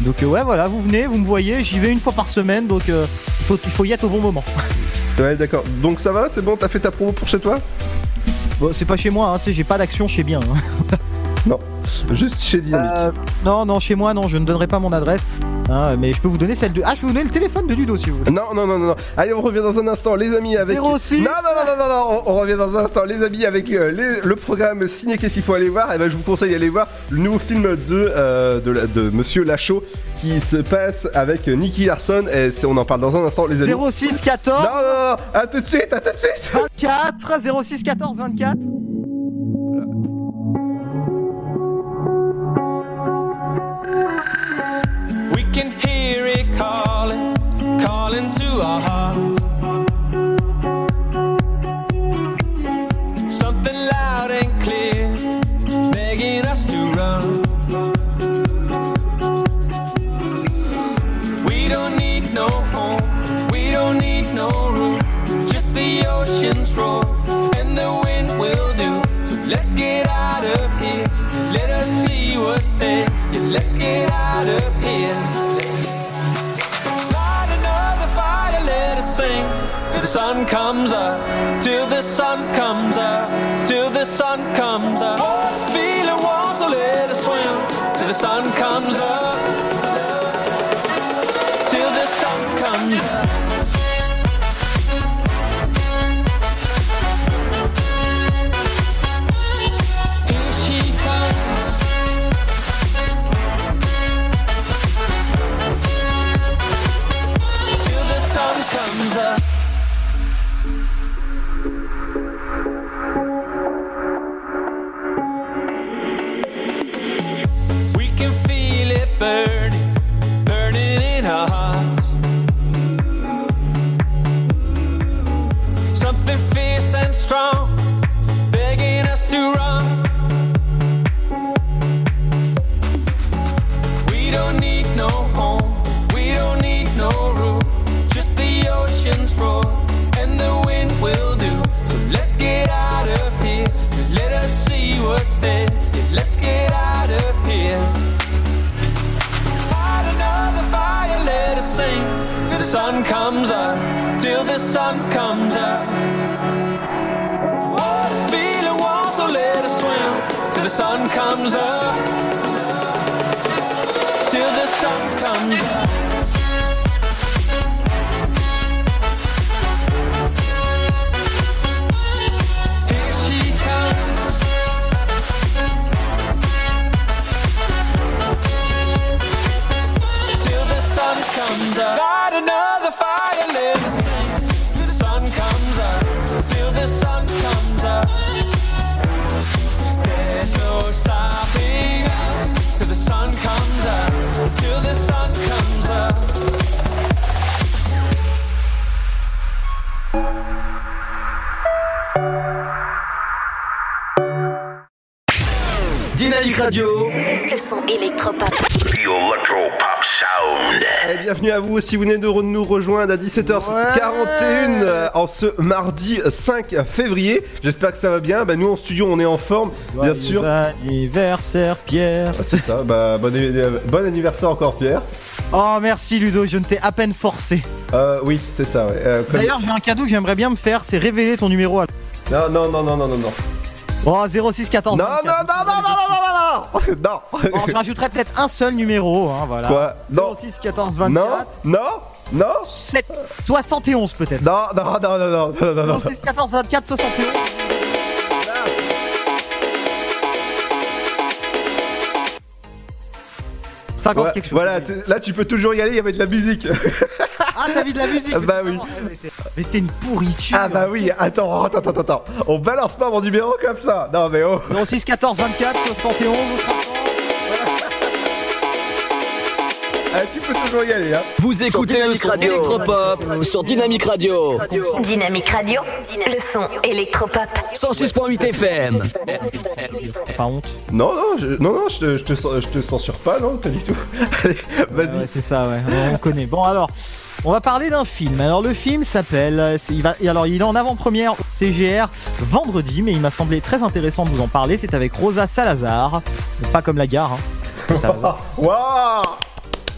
Donc, euh, ouais, voilà, vous venez, vous me voyez, j'y vais une fois par semaine, donc il, faut, il faut y être au bon moment. Ouais, d'accord. Donc ça va, c'est bon, t'as fait ta promo pour chez toi? Bon, c'est pas chez moi, hein, tu sais, j'ai pas d'action chez Bien. hein. Non, juste chez Dynamique. Euh, non, non, chez moi, non, je ne donnerai pas mon adresse. Hein, mais je peux vous donner celle de. Ah, je peux vous donner le téléphone de Ludo si vous voulez. Non, non, non, non, non. Allez, on revient dans un instant, les amis, avec. 06. Non, non, non, non, non, non, on, on revient dans un instant, les amis, avec euh, les- le programme Ciné Qu'est-ce qu'il faut aller voir? Et ben, je vous conseille d'aller voir le nouveau film de, euh, de, la- de Monsieur Lachaud qui se passe avec Nicky Larson. Et on en parle dans un instant, les amis. 06 14 Non, non, non, à tout de suite, à tout de suite. 24 06 14 24 We can hear it calling, calling to our hearts. Something loud and clear, begging us to run. We don't need no home, we don't need no roof, just the ocean's roar and the wind will do. So let's get out of here, let us see what's there. Let's get out of here. Light another fire, let us sing till the sun comes up, till the sun comes up, till the sun comes up. Oh, feeling warm, so let us swim till the sun comes up, 감사. Vous si vous venez de nous rejoindre à 17h41 euh, en ce mardi 5 février. J'espère que ça va bien. Bah, nous en studio on est en forme, bien sûr. Anniversaire Pierre. Ah, C'est ça, bah, bon, euh, bon anniversaire encore Pierre. Oh merci Ludo, je ne t'ai à peine forcé. Euh, oui, c'est ça, ouais. Euh, comme- D'ailleurs j'ai un cadeau que j'aimerais bien me faire, c'est révéler ton numéro à... Non, non, non, non, non, non, non. Oh 06 14 Non, non, non, non, non, non, non, non, non, non. Bon, je rajouterai peut-être un seul numéro, hein, voilà. Quoi Non. 06 14 Non, 24. non, non. 7, 71 peut-être. Non, non, non, non, non, non, non, non. 06 14 24 71. Ouais, voilà, tu- là tu peux toujours y aller, il y avait de la musique. Ah t'as vu de la musique bah oui. Mais t'es une pourriture. Ah bah oui, attends, attends, attends, attends. On balance pas mon numéro comme ça. Non mais oh. 06 14 24 71 Ah, tu peux toujours y aller, hein. Vous écoutez le son électropop sur Dynamique Radio. Dynamique Radio. Le son électropop. 106.8 FM. Pas honte? Non, non, je, non, non, je te, je, te, je te censure pas, non, pas du tout. Allez, vas-y. Ouais, c'est ça, ouais. On connaît. Bon, alors, on va parler d'un film. Alors, le film s'appelle. euh, Il va, alors, il est en avant-première au CGR vendredi, mais il m'a semblé très intéressant de vous en parler. C'est avec Rosa Salazar. Pas comme la gare, hein. Waouh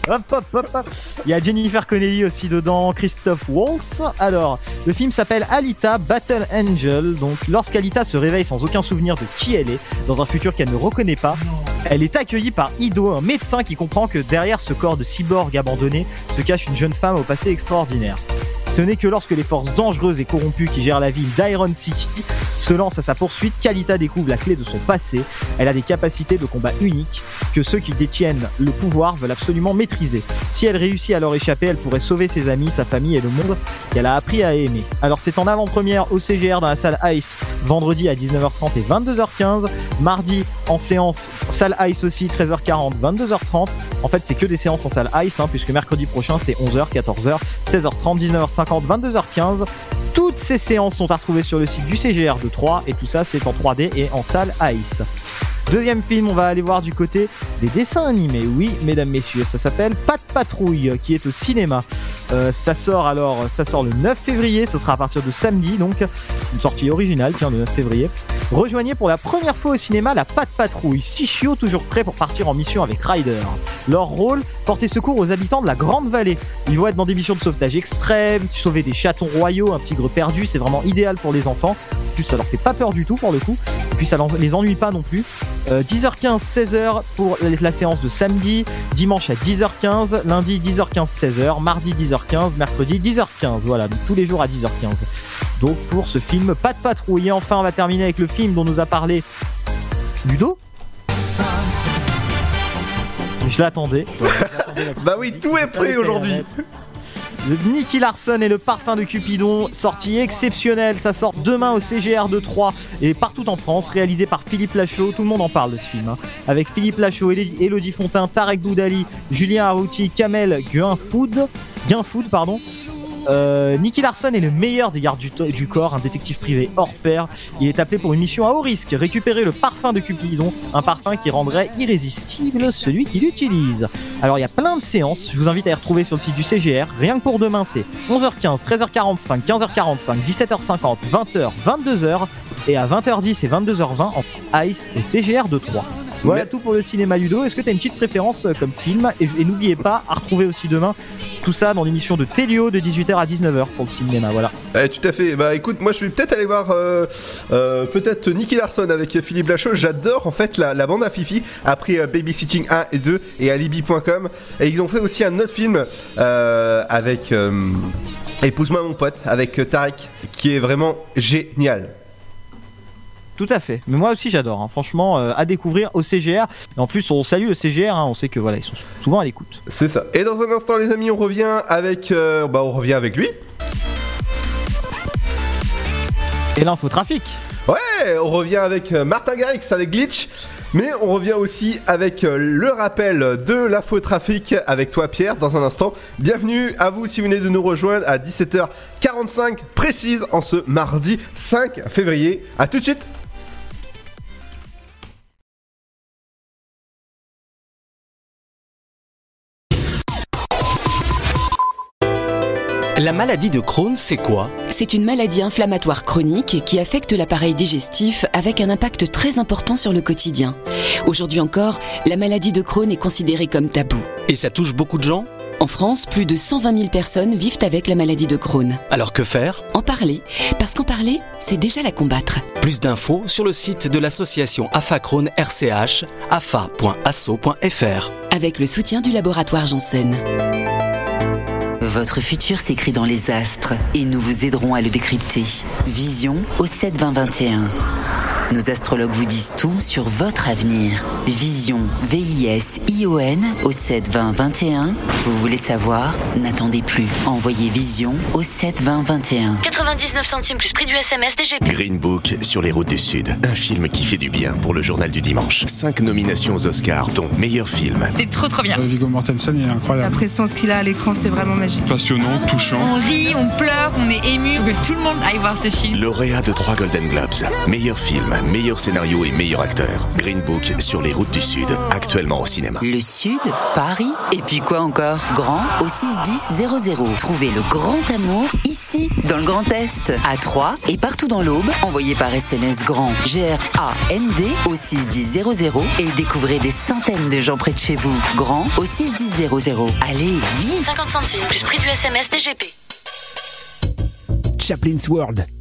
Hop, hop, hop, hop. Il y a Jennifer Connelly aussi dedans, Christophe Waltz. Alors, le film s'appelle Alita Battle Angel. Donc, lorsqu'Alita se réveille sans aucun souvenir de qui elle est, dans un futur qu'elle ne reconnaît pas, Elle est accueillie par Ido, un médecin qui comprend que derrière ce corps de cyborg abandonné se cache une jeune femme au passé extraordinaire. Ce n'est que lorsque les forces dangereuses et corrompues qui gèrent la ville d'Iron City se lancent à sa poursuite qu'Alita découvre la clé de son passé. Elle a des capacités de combat uniques que ceux qui détiennent le pouvoir veulent absolument maîtriser. Si elle réussit à leur échapper, elle pourrait sauver ses amis, sa famille et le monde qu'elle a appris à aimer. Alors c'est en avant-première au CGR dans la salle Ice vendredi à 19h30 et 22h15, mardi en séance salle Ice aussi 13h40, 22h30. En fait c'est que des séances en salle Ice hein, puisque mercredi prochain c'est 11h, 14h, 16h30, 19h50, 22h15. Toutes ces séances sont à retrouver sur le site du CGR de 3 et tout ça c'est en 3D et en salle Ice. Deuxième film, on va aller voir du côté des dessins animés. Oui, mesdames, messieurs, ça s'appelle Pat Patrouille, qui est au cinéma. Euh, ça sort alors, ça sort le 9 février, ce sera à partir de samedi, donc une sortie originale, tiens, le 9 février. Rejoignez pour la première fois au cinéma la Pat Patrouille, six chiots toujours prêts pour partir en mission avec Ryder. Leur rôle, porter secours aux habitants de la Grande Vallée. Ils vont être dans des missions de sauvetage extrêmes, sauver des chatons royaux, un tigre perdu, c'est vraiment idéal pour les enfants. En plus, ça leur fait pas peur du tout pour le coup. Et puis ça les ennuie pas non plus. Euh, 10h15, 16h pour la séance de samedi, dimanche à 10h15, lundi 10h15, 16h, mardi 10h15, mercredi 10h15. Voilà, donc tous les jours à 10h15. Donc pour ce film, pas de patrouille. Et enfin, on va terminer avec le film dont nous a parlé Ludo. Je l'attendais. bah oui, tout est prêt aujourd'hui. Nicky Larson et le parfum de Cupidon, sortie exceptionnelle, ça sort demain au CGR de 3 et partout en France, réalisé par Philippe Lachaud, tout le monde en parle de ce film, hein. avec Philippe Lachaud, Elodie Fontin, Tarek Boudali, Julien Arrouti, Kamel Guinfoud, Guinfoud pardon, euh, Nicky Larson est le meilleur des gardes du, corps, un détective privé hors pair. Il est appelé pour une mission à haut risque, récupérer le parfum de Cupidon, un parfum qui rendrait irrésistible celui qui l'utilise. Alors il y a plein de séances, je vous invite à les retrouver sur le site du CGR. Rien que pour demain, c'est 11h15, 13h45, 15h45, 17h50, 20h, 22h et à 20h10 et 22h20 en Ice et CGR de 3. Voilà tout pour le cinéma Ludo. Est-ce que tu as une petite préférence euh, comme film Et, et n'oubliez pas à retrouver aussi demain tout ça dans l'émission de Télio de 18h à 19h pour le cinéma. Voilà. Eh, tout à fait. Bah écoute, moi je vais peut-être aller voir euh, euh, peut-être Nicky Larson avec Philippe Lachaud. J'adore en fait la, la, bande à Fifi après euh, Babysitting 1 et 2 et Alibi.com. Et ils ont fait aussi un autre film avec Épouse-moi mon pote avec Tarek qui est vraiment génial. Tout à fait. Mais moi aussi j'adore. Hein. Franchement, euh, à découvrir au CGR. Et en plus, on salue le CGR. Hein. On sait que voilà, ils sont souvent à l'écoute. C'est ça. Et dans un instant, les amis, on revient avec, euh, bah, on revient avec lui. Et l'infotrafic. Ouais, on revient avec euh, Martin Garrix avec Glitch. Mais on revient aussi avec le rappel de l'infotrafic avec toi Pierre dans un instant. Bienvenue à vous si vous venez de nous rejoindre à 17h45 précise en ce mardi 5 février. A tout de suite La maladie de Crohn, c'est quoi? C'est une maladie inflammatoire chronique qui affecte l'appareil digestif avec un impact très important sur le quotidien. Aujourd'hui encore, la maladie de Crohn est considérée comme tabou. Et ça touche beaucoup de gens? En France, plus de 120 000 personnes vivent avec la maladie de Crohn. Alors que faire? En parler, parce qu'en parler, c'est déjà la combattre. Plus d'infos sur le site de l'association AFA Crohn RCH, afa.asso.fr. Avec le soutien du laboratoire Janssen. Votre futur s'écrit dans les astres et nous vous aiderons à le décrypter. Vision au 7 20 21. Nos astrologues vous disent tout sur votre avenir. Vision, V-I-S-I-O-N au 7 20 21. Vous voulez savoir? N'attendez plus. Envoyez Vision au 7 20 21. 99 centimes plus prix du SMS DGP. Green Book sur les routes du Sud. Un film qui fait du bien pour le journal du dimanche. Cinq nominations aux Oscars, dont meilleur film. C'était trop trop bien. Euh, Viggo Mortensen, il est incroyable. La prestance qu'il a à l'écran, c'est vraiment magique. Passionnant, touchant. On rit, on pleure, on est ému. Faut que tout le monde aille voir ce film. Lauréat de trois Golden Globes. Meilleur film, meilleur scénario et meilleur acteur. Green Book sur les routes du Sud. Actuellement au cinéma. Le Sud, Paris, et puis quoi encore? Grand au 61000. Trouvez le grand amour ici, dans le Grand Est, à Troyes et partout dans l'Aube. Envoyez par SMS grand G-R-A-N-D au 61000 et découvrez des centaines de gens près de chez vous. Grand au 61000. Allez, vite 50 centimes plus prix du SMS DGP. Chaplin's World,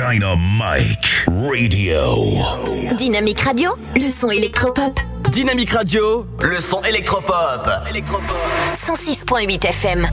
Dynamite Radio. Dynamique Radio, le son électropop. Dynamique Radio, le son électropop. 106.8 FM.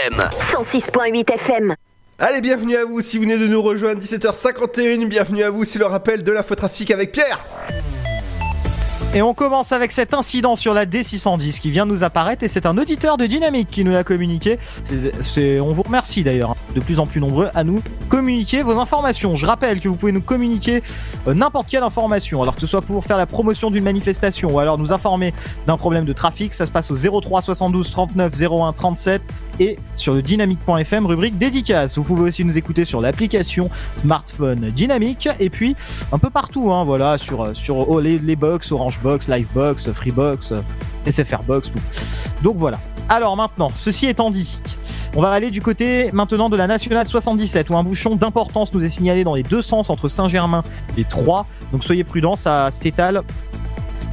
FM. 106.8 FM. Allez, bienvenue à vous si vous venez de nous rejoindre, 17h51, bienvenue à vous, c'est le rappel de l'infotrafic avec Pierre. Et on commence avec cet incident sur la D610 qui vient de nous apparaître et c'est un auditeur de Dynamique qui nous l'a communiqué. On vous remercie d'ailleurs, hein, de plus en plus nombreux à nous communiquer vos informations. Je rappelle que vous pouvez nous communiquer euh, n'importe quelle information, alors que ce soit pour faire la promotion d'une manifestation ou alors nous informer d'un problème de trafic, ça se passe au 03 72 39 01 37 et sur le dynamique.fm rubrique dédicace. Vous pouvez aussi nous écouter sur l'application smartphone Dynamique et puis un peu partout, hein, voilà, sur, sur oh, les, les box, Orange Box, Live Box, Freebox, SFR Box. Donc voilà. Alors maintenant, ceci étant dit, on va aller du côté maintenant de la nationale 77 où un bouchon d'importance nous est signalé dans les deux sens entre Saint-Germain et Troyes. Donc soyez prudents, ça s'étale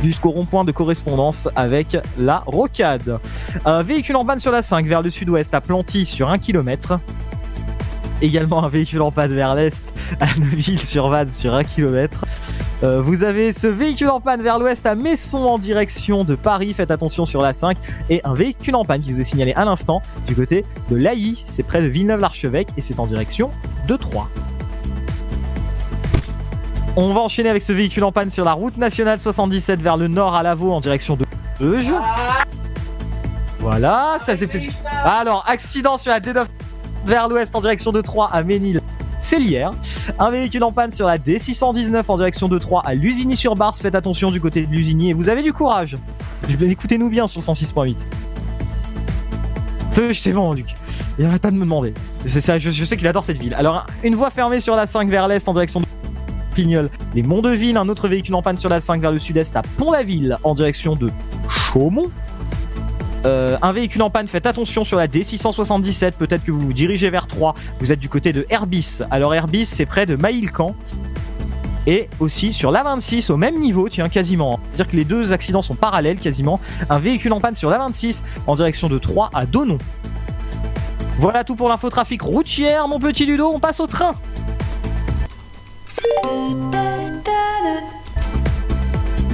jusqu'au rond-point de correspondance avec la rocade. Un véhicule en panne sur la 5 vers le sud-ouest à Planty sur 1 km. Également un véhicule en panne vers l'est à Neuville-sur-Vanne sur 1 km. Euh, vous avez ce véhicule en panne vers l'ouest à Messon en direction de Paris, faites attention sur la 5, et un véhicule en panne qui vous est signalé à l'instant du côté de l'Ailly, c'est près de Villeneuve-l'Archevêque et c'est en direction de Troyes. On va enchaîner avec ce véhicule en panne sur la route nationale 77 vers le nord à Lavaux en direction de Euge. Voilà, ça c'est plaisir. Alors, accident sur la D9 vers l'ouest en direction de Troyes à Ménil. C'est l'hier. Un véhicule en panne sur la D619 en direction de Troyes à Lusigny-sur-Bars. Faites attention du côté de Lusigny et vous avez du courage. Écoutez-nous bien sur 106.8. Feu, c'est bon, Luc. Il arrête pas de me demander. Je sais qu'il adore cette ville. Alors, une voie fermée sur la 5 vers l'est en direction de Les Monts de Ville, un autre véhicule en panne sur la 5 vers le sud-est à Pont-la-Ville en direction de Chaumont. Euh, un véhicule en panne, faites attention sur la D677, peut-être que vous vous dirigez vers 3, vous êtes du côté de Herbis. Alors Herbis, c'est près de Maïlcan. Et aussi sur l'A26, au même niveau, tiens, quasiment. C'est-à-dire que les deux accidents sont parallèles, quasiment. Un véhicule en panne sur l'A26 en direction de 3 à Donon. Voilà tout pour l'infotrafic routière, mon petit Ludo, on passe au train.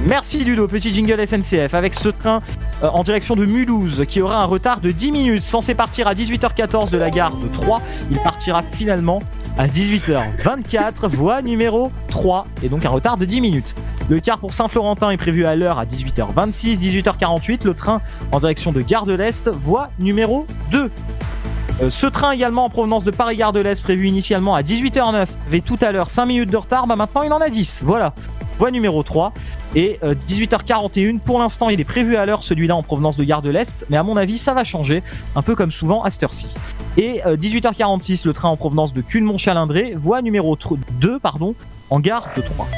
Merci Ludo, petit jingle SNCF avec ce train euh, en direction de Mulhouse qui aura un retard de 10 minutes. Censé partir à 18h14 de la gare de 3, il partira finalement à 18h24, voie numéro 3 et donc un retard de 10 minutes. Le quart pour Saint-Florentin est prévu à l'heure à 18h26, 18h48. Le train en direction de Gare de l'Est, voie numéro 2. Euh, ce train également en provenance de Paris-Gare de l'Est, prévu initialement à 18h09, avait tout à l'heure 5 minutes de retard, bah maintenant il en a 10. Voilà. Voie numéro 3. Et euh, 18h41, pour l'instant il est prévu à l'heure celui-là en provenance de Gare de l'Est, mais à mon avis ça va changer, un peu comme souvent à cette heure-ci. Et euh, 18h46, le train en provenance de Culmont-Chalindré, voie numéro 2, pardon, en gare de 3.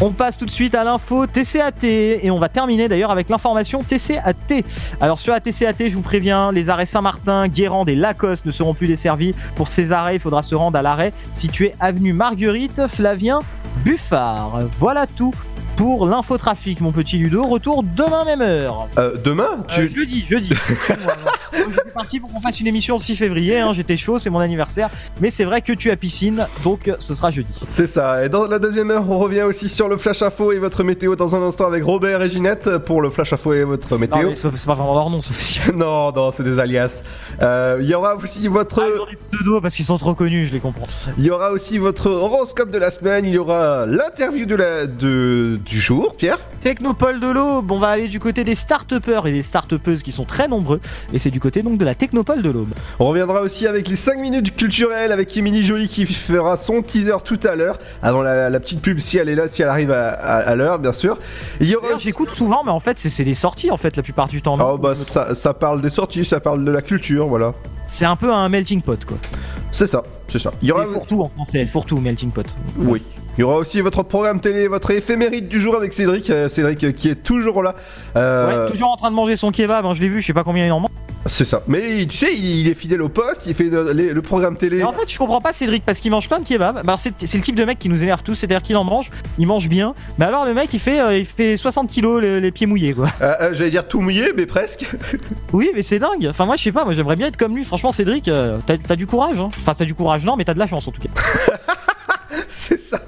On passe tout de suite à l'info TCAT et on va terminer d'ailleurs avec l'information TCAT. Alors sur la TCAT, je vous préviens, les arrêts Saint-Martin, Guérande et Lacoste ne seront plus desservis. Pour ces arrêts, il faudra se rendre à l'arrêt situé avenue Marguerite Flavien Buffard. Voilà tout pour l'infotrafic, mon petit Ludo. Retour demain même heure. Euh, demain tu... Euh, jeudi, jeudi. J'étais parti pour qu'on fasse une émission le 6 février. hein, J'étais chaud, c'est mon anniversaire. Mais c'est vrai que tu as piscine, donc ce sera jeudi. C'est ça. Et dans la deuxième heure, on revient aussi sur le flash info et votre météo dans un instant avec Robert et Ginette pour le flash info et votre météo. c'est pas, vraiment leur nom, ça aussi. non, non, c'est des alias. Euh, Il y aura aussi votre. Doigts parce qu'ils sont trop connus, je les comprends. Il y aura aussi votre horoscope de la semaine. Il y aura l'interview de la de du jour, Pierre. Technopole de l'Aube, on va aller du côté des start-upers et des start-upeuses qui sont très nombreux. Et c'est du côté donc de la Technopole de l'Aube. On reviendra aussi avec les 5 minutes culturelles avec Émilie Jolie qui fera son teaser tout à l'heure avant la, la petite pub si elle est là, si elle arrive à, à- à l'heure, bien sûr. Il y aura D'ailleurs, J'écoute souvent, mais en fait, c'est les sorties en fait la plupart du temps. Oh bah ça, ça parle des sorties, ça parle de la culture, voilà. C'est un peu un melting pot quoi. C'est ça, c'est ça. Il y aura Et Fourre-tout en français, fourre-tout, melting pot. Oui. Il y aura aussi votre programme télé, votre éphéméride du jour avec Cédric. Euh, Cédric euh, qui est toujours là. Euh, Ouais, toujours en train de manger son kebab, hein, je l'ai vu, je sais pas combien il en mange. C'est ça. Mais tu sais, il, il est fidèle au poste, il fait le, les- le programme télé. Mais en fait, je comprends pas Cédric parce qu'il mange plein de kebabs. Bah, alors, c'est c'est le type de mec qui nous énerve tous, c'est-à-dire qu'il en mange, il mange bien. Mais alors, le mec, il fait, euh, il fait 60 kilos les, les pieds mouillés quoi. Euh, euh, J'allais dire tout mouillé, mais presque. Oui, mais c'est dingue. Enfin, moi, je sais pas, moi, j'aimerais bien être comme lui. Franchement, Cédric, euh, t'as t'as du courage. Hein. Enfin, t'as du courage, non, mais t'as de la chance en tout cas. C'est ça.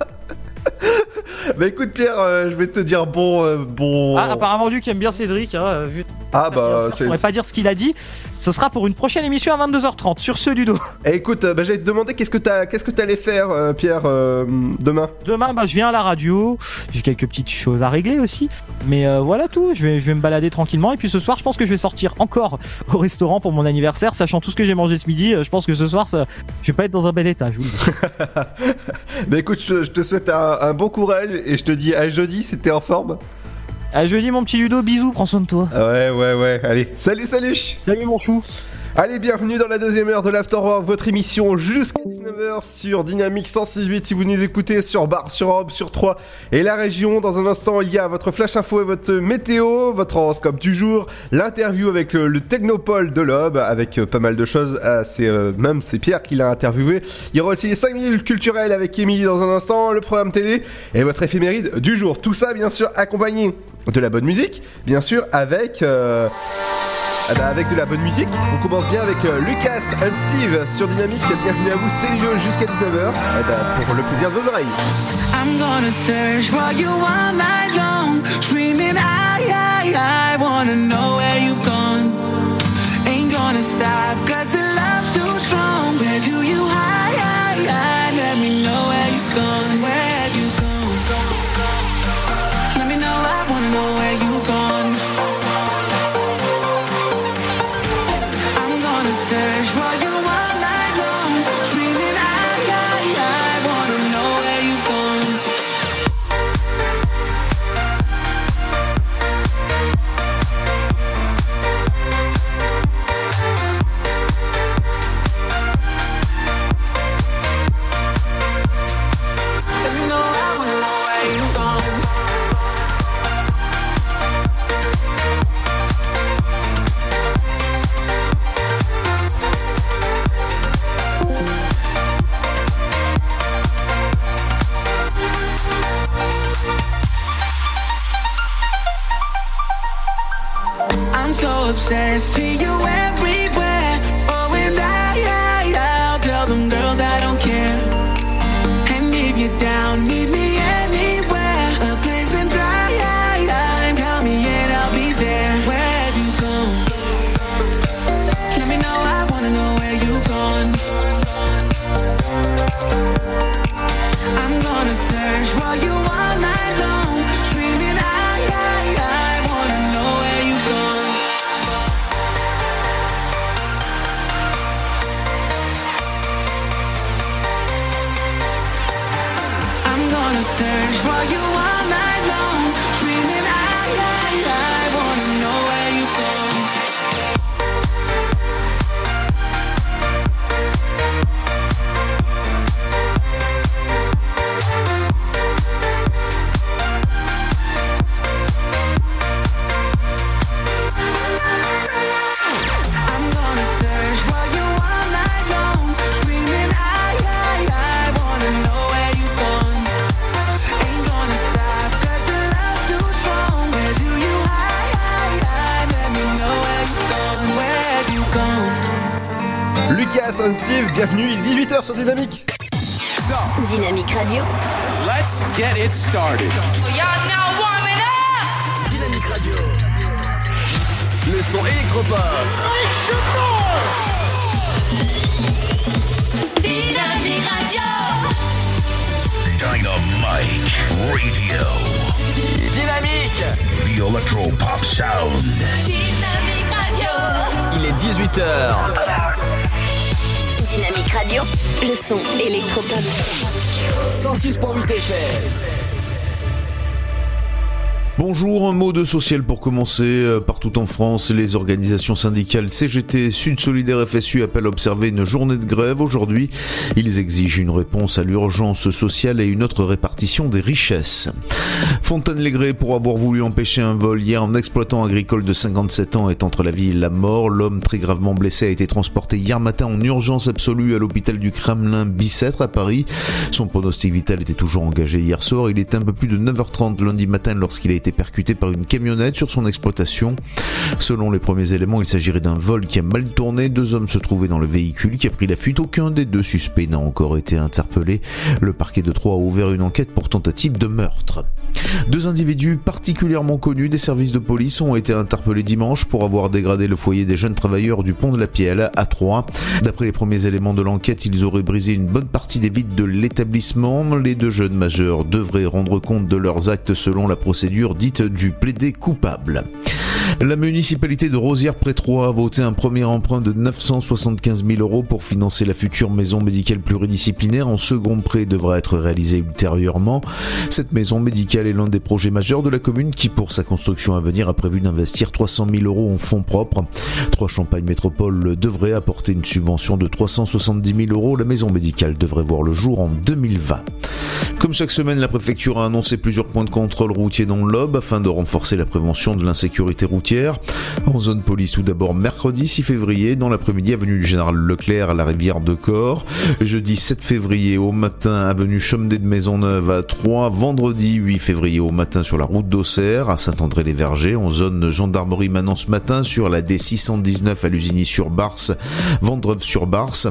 bah écoute Pierre, euh, je vais te dire bon, euh, bon. Ah, apparemment, Luc aime bien Cédric. Hein, euh, vu... Ah, bah pourrais pas dire ce qu'il a dit. Ce sera pour une prochaine émission à 22h30 sur ce Ludo. Eh, écoute, euh, bah, j'allais te demander qu'est-ce que t'as, qu'est-ce que t'allais faire, euh, Pierre, euh, demain? Demain, bah, je viens à la radio. J'ai quelques petites choses à régler aussi. Mais voilà tout. Je vais, je vais me balader tranquillement. Et puis ce soir, je pense que je vais sortir encore au restaurant pour mon anniversaire. Sachant tout ce que j'ai mangé ce midi, je pense que ce soir, ça, je vais pas être dans un bel état. Je vous le dis. Bah écoute, je, je te souhaite un, un bon courage et je te dis à jeudi, c'était en forme. À jeudi, mon petit Ludo. Bisous. Prends soin de toi. Ouais, ouais, ouais. Allez, salut, salut. Salut, mon chou. Allez, bienvenue dans la deuxième heure de l'Afterwork, votre émission jusqu'à 19h sur Dynamique 106.8 si vous nous écoutez sur Bar, sur Orbe, sur 3 et la région. Dans un instant, il y a votre flash info et votre météo, votre horoscope du jour, l'interview avec le, le Technopole de l'Aube, avec euh, pas mal de choses. Ah, c'est euh, même c'est Pierre qui l'a interviewé. Il y aura aussi les 5 minutes culturelles avec Émilie dans un instant, le programme télé et votre éphéméride du jour. Tout ça, bien sûr, accompagné de la bonne musique, bien sûr, avec... euh, ah bah, avec de la bonne musique, on commence bien avec euh, Lucas and Steve sur Dynamique. Bienvenue à vous, c'est jeu jusqu'à 19h. Ah bah, pour le plaisir de vos oreilles. So obsessed, see you sur Dynamique. De social pour commencer. Euh, Partout en France, les organisations syndicales CGT, Sud Solidaire FSU appellent à observer une journée de grève aujourd'hui. Ils exigent une réponse à l'urgence sociale et une autre répartition des richesses. Fontaine-Légré, pour avoir voulu empêcher un vol hier, un exploitant agricole de 57 ans est entre la vie et la mort. L'homme très gravement blessé a été transporté hier matin en urgence absolue à l'hôpital du Kremlin Bicêtre à Paris. Son pronostic vital était toujours engagé hier soir. Il était un peu plus de 9h30 lundi matin lorsqu'il a été percuté par une camionnette sur son exploitation. Selon les premiers éléments, il s'agirait d'un vol qui a mal tourné. Deux hommes se trouvaient dans le véhicule qui a pris la fuite. Aucun des deux suspects n'a encore été interpellé. Le parquet de Troyes a ouvert une enquête pour tentative de meurtre. Deux individus particulièrement connus des services de police ont été interpellés dimanche pour avoir dégradé le foyer des jeunes travailleurs du pont de la Pielle à Troyes. D'après les premiers éléments de l'enquête, ils auraient brisé une bonne partie des vitres de l'établissement. Les deux jeunes majeurs devraient rendre compte de leurs actes selon la procédure dite du plaidé coupable. La municipalité de Rosières-près-Troyes a voté un premier emprunt de 975 000 euros pour financer la future maison médicale pluridisciplinaire. En second prêt devra être réalisé ultérieurement. Cette maison médicale est l'un des projets majeurs de la commune qui, pour sa construction à venir, a prévu d'investir 300 000 euros en fonds propres. Trois Champagne Métropole devrait apporter une subvention de 370 000 euros. La maison médicale devrait voir le jour en 2020. Comme chaque semaine, la préfecture a annoncé plusieurs points de contrôle routier dans l'Aube afin de renforcer la prévention de l'insécurité routière. En zone police, tout d'abord mercredi 6 février, dans l'après-midi, avenue du Général Leclerc à la rivière de Corps. Jeudi 7 février au matin, avenue Chomedey de Maisonneuve à 3. Vendredi 8 février au matin sur la route d'Auxerre à Saint-André-les-Vergers. En zone gendarmerie maintenant ce matin sur la D619 à Lusigny-sur-Barse, Vendreuve-sur-Barse.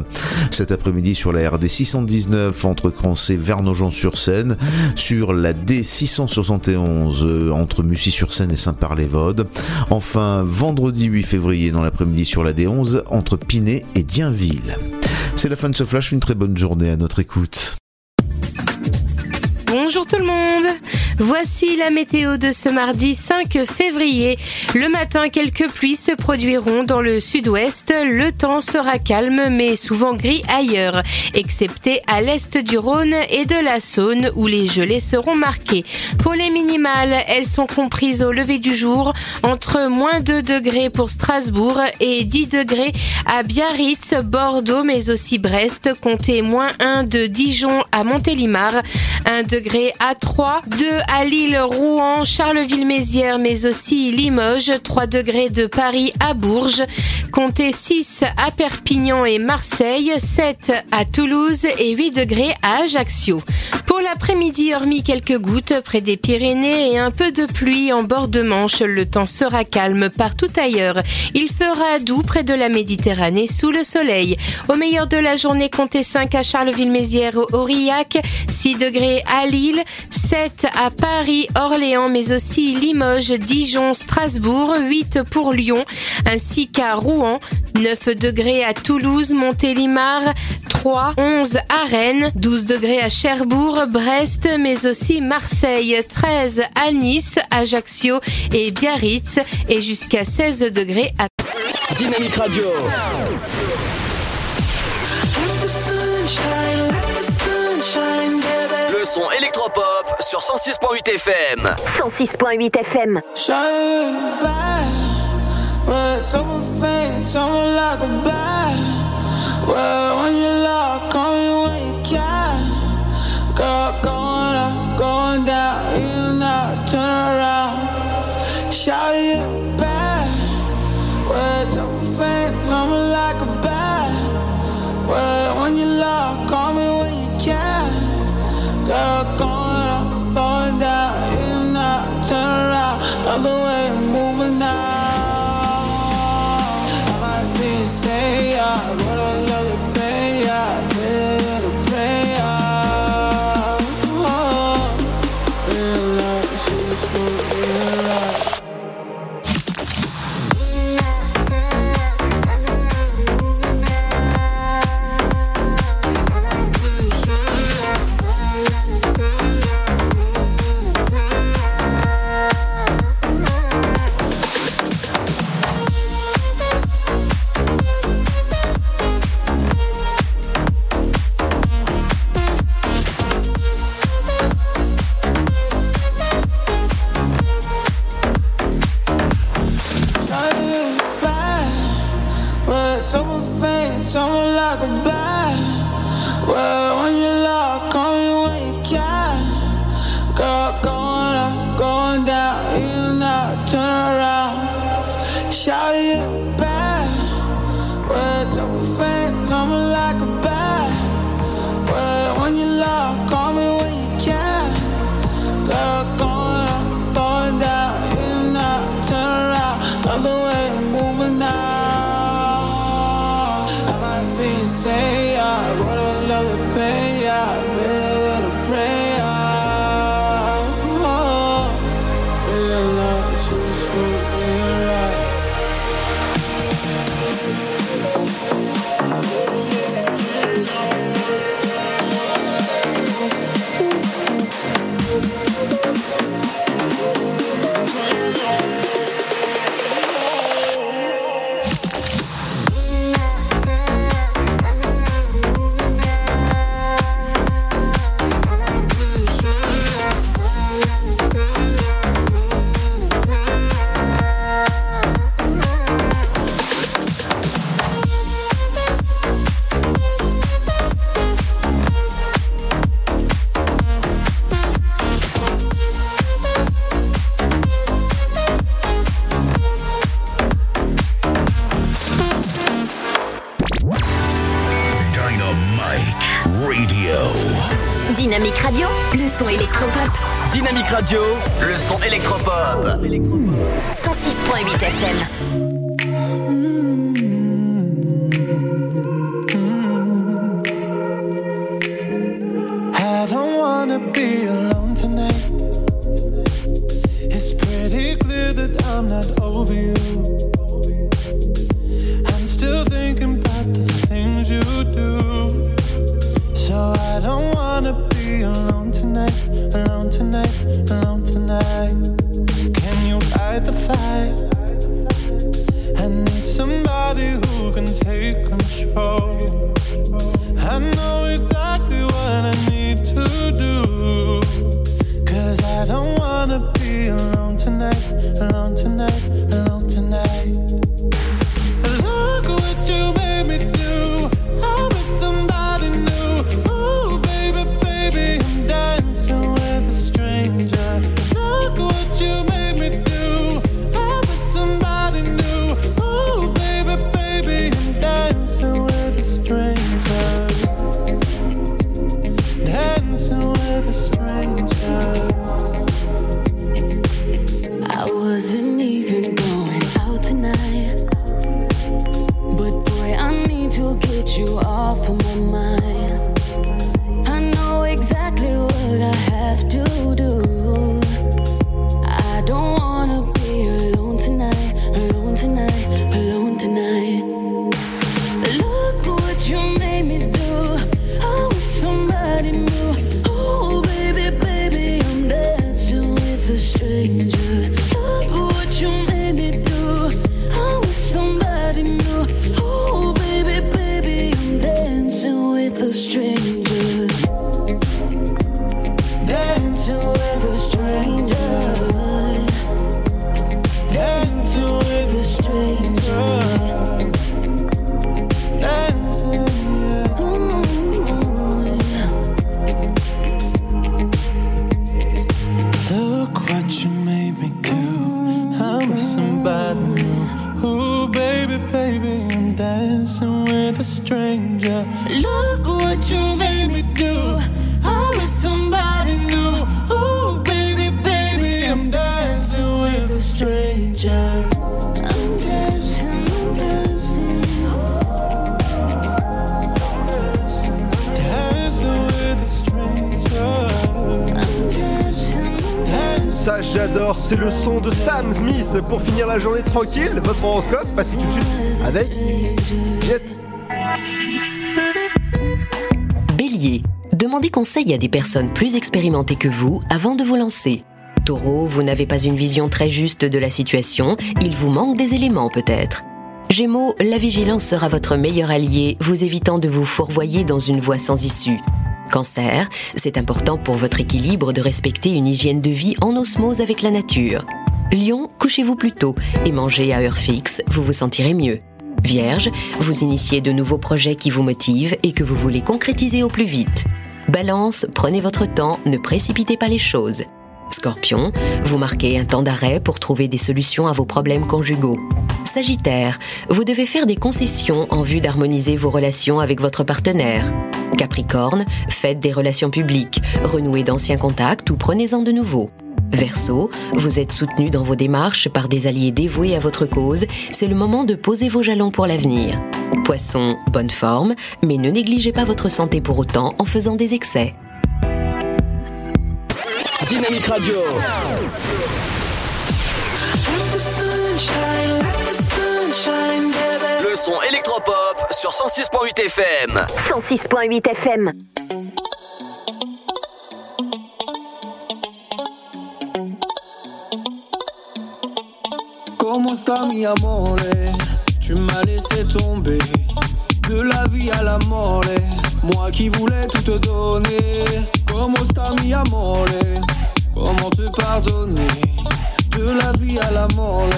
Cet après-midi sur la RD 619 entre Crancé, Vernogent-sur-Seine. Sur la D671 euh, entre Mussy-sur-Seine et Saint-Par-les-Vaudes. Enfin, vendredi 8 février dans l'après-midi sur la D11 entre Pinet et Dienville. C'est la fin de ce flash, une très bonne journée à notre écoute. Bonjour tout le monde Voici la météo de ce mardi 5 février. Le matin, quelques pluies se produiront dans le sud-ouest. Le temps sera calme mais souvent gris ailleurs, excepté à l'est du Rhône et de la Saône où les gelées seront marquées. Pour les minimales, elles sont comprises au lever du jour entre moins 2 degrés pour Strasbourg et 10 degrés à Biarritz, Bordeaux mais aussi Brest. Comptez moins 1 de Dijon à Montélimar, 1 degré à 3, 2 à Lille, Rouen, Charleville-Mézières, mais aussi Limoges, 3 degrés de Paris à Bourges, comptez 6 à Perpignan et Marseille, 7 à Toulouse et 8 degrés à Ajaccio. Pour l'après-midi, hormis quelques gouttes près des Pyrénées et un peu de pluie en bord de Manche, le temps sera calme partout ailleurs. Il fera doux près de la Méditerranée sous le soleil. Au meilleur de la journée, comptez 5 à Charleville-Mézières, Aurillac, 6 degrés à Lille, 7 à Paris, Orléans, mais aussi Limoges, Dijon, Strasbourg, 8 pour Lyon, ainsi qu'à Rouen, 9 degrés à Toulouse, Montélimar, 3, 11 à Rennes, 12 degrés à Cherbourg, Brest, mais aussi Marseille, 13 à Nice, Ajaccio et Biarritz, et jusqu'à 16 degrés à Dynamique Radio. Le son électropop sur 106.8 FM. 106.8 FM. Well, someone faint, someone like a bat. Well, when you lock, call me when you can. Girl, going up, going down, you not turn around. Shout you back, well, someone faint, someone like a bat. Well, when you lock, call me when you can. Girl, going up, going down, you not turn around. Love the way summer like a bad. Well, when you you. Girl, going up, going down, you not turn around. Shout it. Des personnes plus expérimentées que vous avant de vous lancer. Taureau, vous n'avez pas une vision très juste de la situation, il vous manque des éléments peut-être. Gémeaux, la vigilance sera votre meilleur allié, vous évitant de vous fourvoyer dans une voie sans issue. Cancer, c'est important pour votre équilibre de respecter une hygiène de vie en osmose avec la nature. Lion, couchez-vous plus tôt et mangez à heure fixe, vous vous sentirez mieux. Vierge, vous initiez de nouveaux projets qui vous motivent et que vous voulez concrétiser au plus vite. Balance, prenez votre temps, ne précipitez pas les choses. Scorpion, vous marquez un temps d'arrêt pour trouver des solutions à vos problèmes conjugaux. Sagittaire, vous devez faire des concessions en vue d'harmoniser vos relations avec votre partenaire. Capricorne, faites des relations publiques, renouez d'anciens contacts ou prenez-en de nouveaux. Verseau, vous êtes soutenu dans vos démarches par des alliés dévoués à votre cause, c'est le moment de poser vos jalons pour l'avenir. Poisson, bonne forme, mais ne négligez pas votre santé pour autant en faisant des excès. Dynamique Radio. Le son électropop sur 106.8 FM. 106.8 FM. Comment está mi amore? Tu m'as laissé tomber de la vie à la mort. Moi qui voulais tout te donner. Comment está mi amore? Comment te pardonner? De la vie à la mort.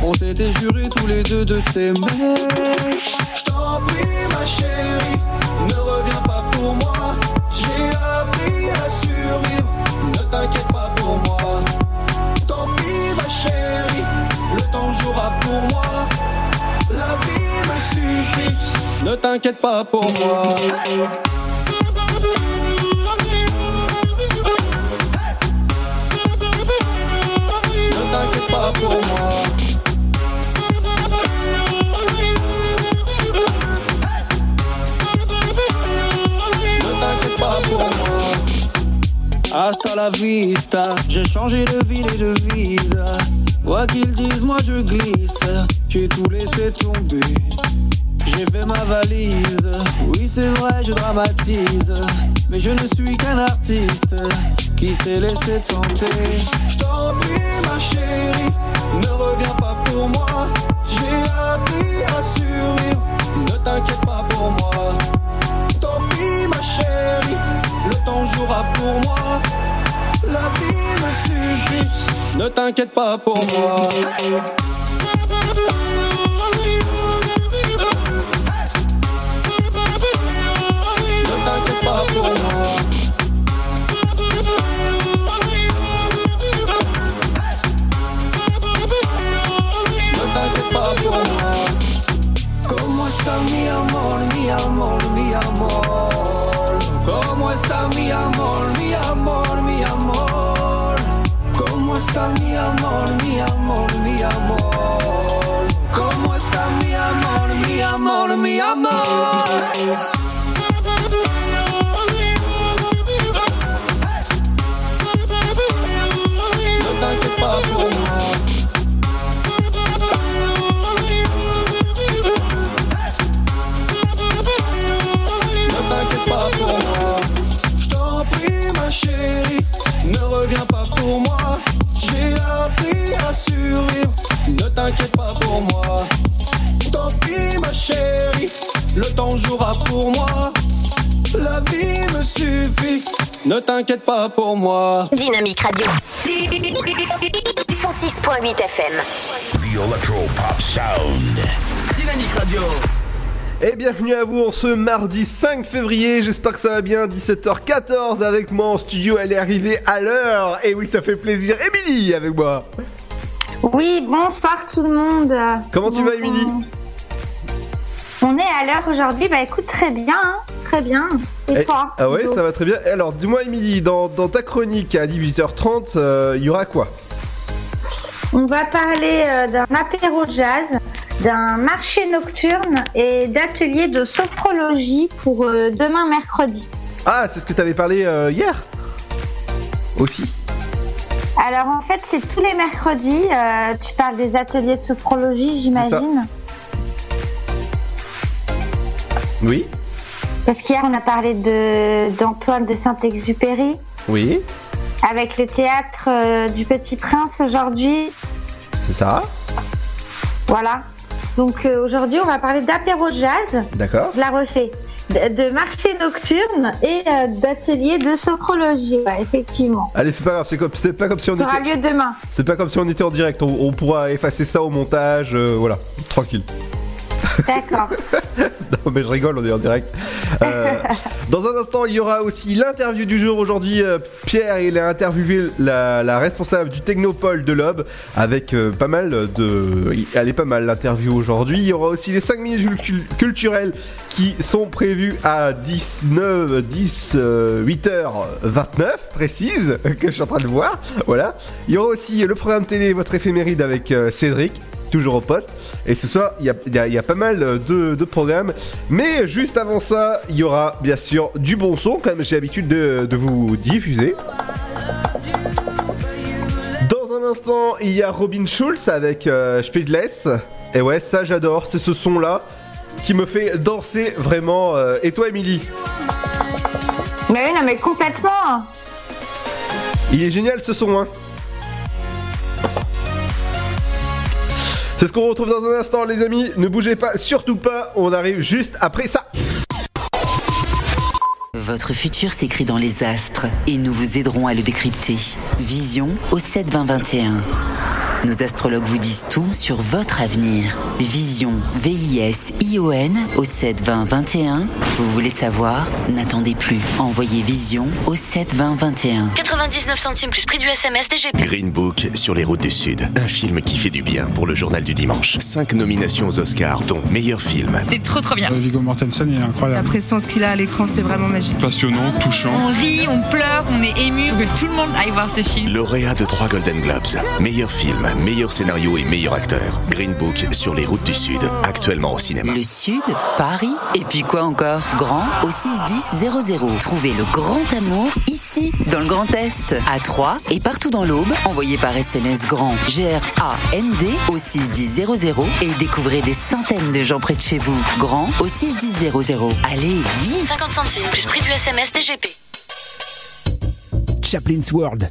On s'était juré tous les deux de s'aimer. J't'en prie, ma chérie, ne reviens pas pour moi. J'ai appris à survivre, ne t'inquiète pas pour moi. Tant pis, ma chérie, le temps jouera pour moi. La vie me suffit, ne t'inquiète pas pour moi. Ne t'inquiète pas pour moi. Ne t'inquiète pas pour moi. Hasta la vista, j'ai changé de ville et de visa. Quoi qu'ils disent, moi je glisse. J'ai tout laissé tomber. J'ai fait ma valise. Oui, c'est vrai, je dramatise. Mais je ne suis qu'un artiste qui s'est laissé tenter. Je t'en ma chérie, ne reviens pas pour moi. J'ai appris à survivre, ne t'inquiète pas pour moi. Tant pis, ma chérie, le temps jouera pour moi. La vie suffit, ne t'inquiète pas pour moi. Ne t'inquiète pas pour moi. Ne t'inquiète pas pour moi. ¿Cómo está mi amor, mi amor? ¿Cómo está mi amor, está mi amor, mi amor, mi amor? ¿Cómo está mi amor, mi amor, mi amor? Pour moi. Tant pis, ma chérie, le temps jouera pour moi. La vie me suffit, ne t'inquiète pas pour moi. Dynamique Radio. 106.8 FM. The Electro Pop Sound. Dynamique Radio. Et bienvenue à vous en ce mardi 5 février, j'espère que ça va bien, 17h14 avec moi en studio, elle est arrivée à l'heure, et oui ça fait plaisir, Émilie avec moi. Oui, bonsoir tout le monde. Comment tu vas Émilie On est à l'heure aujourd'hui, bah écoute très bien, hein, très bien. Et Eh, toi Ah ouais ça va très bien, alors dis-moi Émilie, dans, dans ta chronique à 18h30, euh, il y aura quoi? On va parler euh, d'un apéro jazz, d'un marché nocturne et d'ateliers de sophrologie pour euh, demain mercredi. Ah c'est ce que t'avais parlé euh, hier? Aussi? Alors en fait c'est tous les mercredis, euh, tu parles des ateliers de sophrologie j'imagine. Oui Parce qu'hier on a parlé de d'Antoine de Saint-Exupéry. Oui Avec le théâtre euh, du Petit Prince aujourd'hui, C'est ça voilà. Donc euh, aujourd'hui, on va parler d'apéro jazz. D'accord Je la refais. De, marché nocturne et euh, d'atelier de sophrologie. Ouais, effectivement. Allez c'est pas grave, c'est comme, c'est pas comme si on Ça aura était... lieu demain. C'est pas comme si on était en direct, on, on pourra effacer ça au montage, euh, voilà, tranquille. D'accord. Non mais je rigole, on est en direct. Euh, dans un instant, il y aura aussi l'interview du jour. Aujourd'hui, euh, Pierre, il a interviewé la, la responsable du Technopole de l'Aube avec euh, pas mal de... Elle est pas mal l'interview aujourd'hui. Il y aura aussi les 5 minutes cul- culturelles qui sont prévues à 19, 10, euh, 8h29 précise, que je suis en train de voir. Voilà. Il y aura aussi le programme télé, votre éphéméride avec Cédric toujours au poste. Et ce soir, il y a, il y a- il y a pas mal de, de programmes. Mais juste avant ça, il y aura bien sûr du bon son, comme j'ai l'habitude de, de vous diffuser. Dans un instant, il y a Robin Schulz avec euh, Speedless. Et ouais, ça j'adore, c'est ce son-là qui me fait danser vraiment. euh. Et toi, Emily Mais oui, non, mais complètement. Il est génial ce son, hein C'est ce qu'on retrouve dans un instant, les amis. Ne bougez pas, surtout pas. On arrive juste après ça. Votre futur s'écrit dans les astres et nous vous aiderons à le décrypter. Vision au 7 20 21. Nos astrologues vous disent tout sur votre avenir. Vision, V-I-S-I-O-N au 7 20 21. Vous voulez savoir? N'attendez plus. Envoyez Vision au 7 20 21. 99 centimes plus prix du SMS DGP. Green Book sur les routes du Sud. Un film qui fait du bien pour le journal du dimanche. Cinq nominations aux Oscars, dont meilleur film. C'était trop trop bien. Viggo Mortensen, il est La incroyable. prestance qu'il a à l'écran, c'est vraiment magique. Passionnant, touchant. On rit, on pleure, on est ému. Faut que tout le monde aille voir ce film. Lauréat de trois Golden Globes. Meilleur film, meilleur scénario et meilleur acteur. Green Book sur les routes du Sud, actuellement au cinéma. Le Sud, Paris, et puis quoi encore? Grand au 61000. Trouvez le grand amour ici, dans le Grand Est, à Troyes et partout dans l'Aube. Envoyez par SMS grand G-R-A-N-D au 61000 et découvrez des centaines de gens près de chez vous. Grand au 61000. Allez, vite 50 centimes plus prix du SMS DGP. Chaplin's World.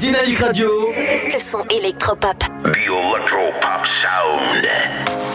Dynamique Radio. Le son électropop. The Electro Pop Sound.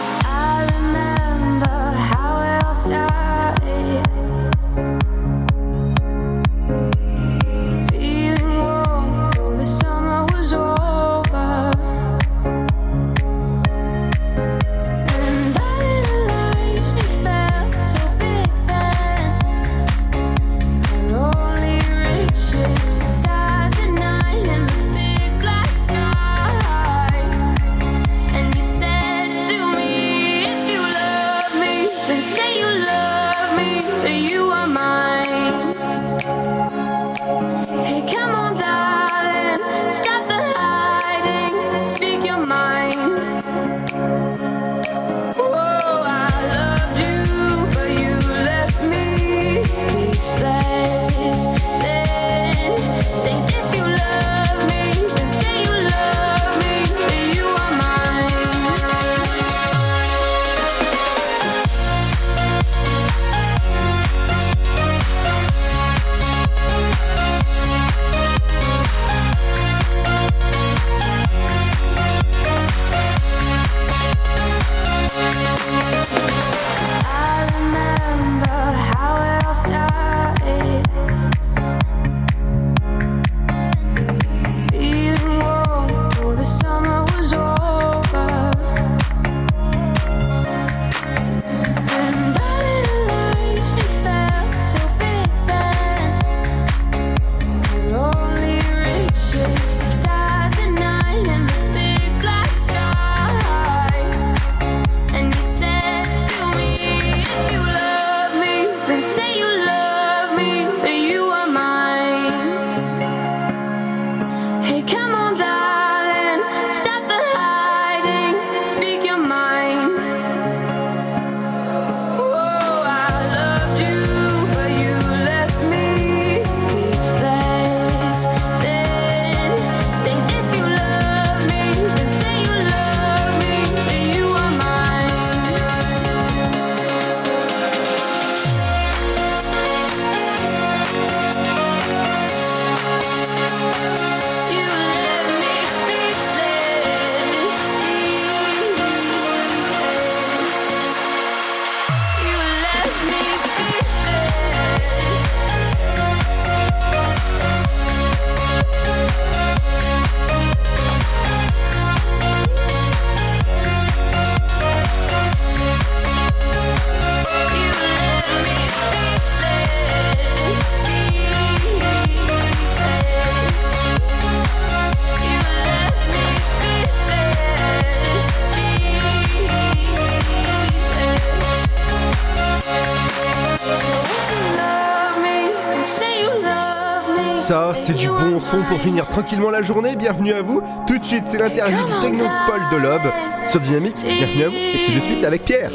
Ça, c'est du bon son pour finir tranquillement la journée. Bienvenue à vous. Tout de suite, c'est l'interview du Technopole de l'Aube sur Dynamique. Bienvenue à vous. Et c'est de suite avec Pierre.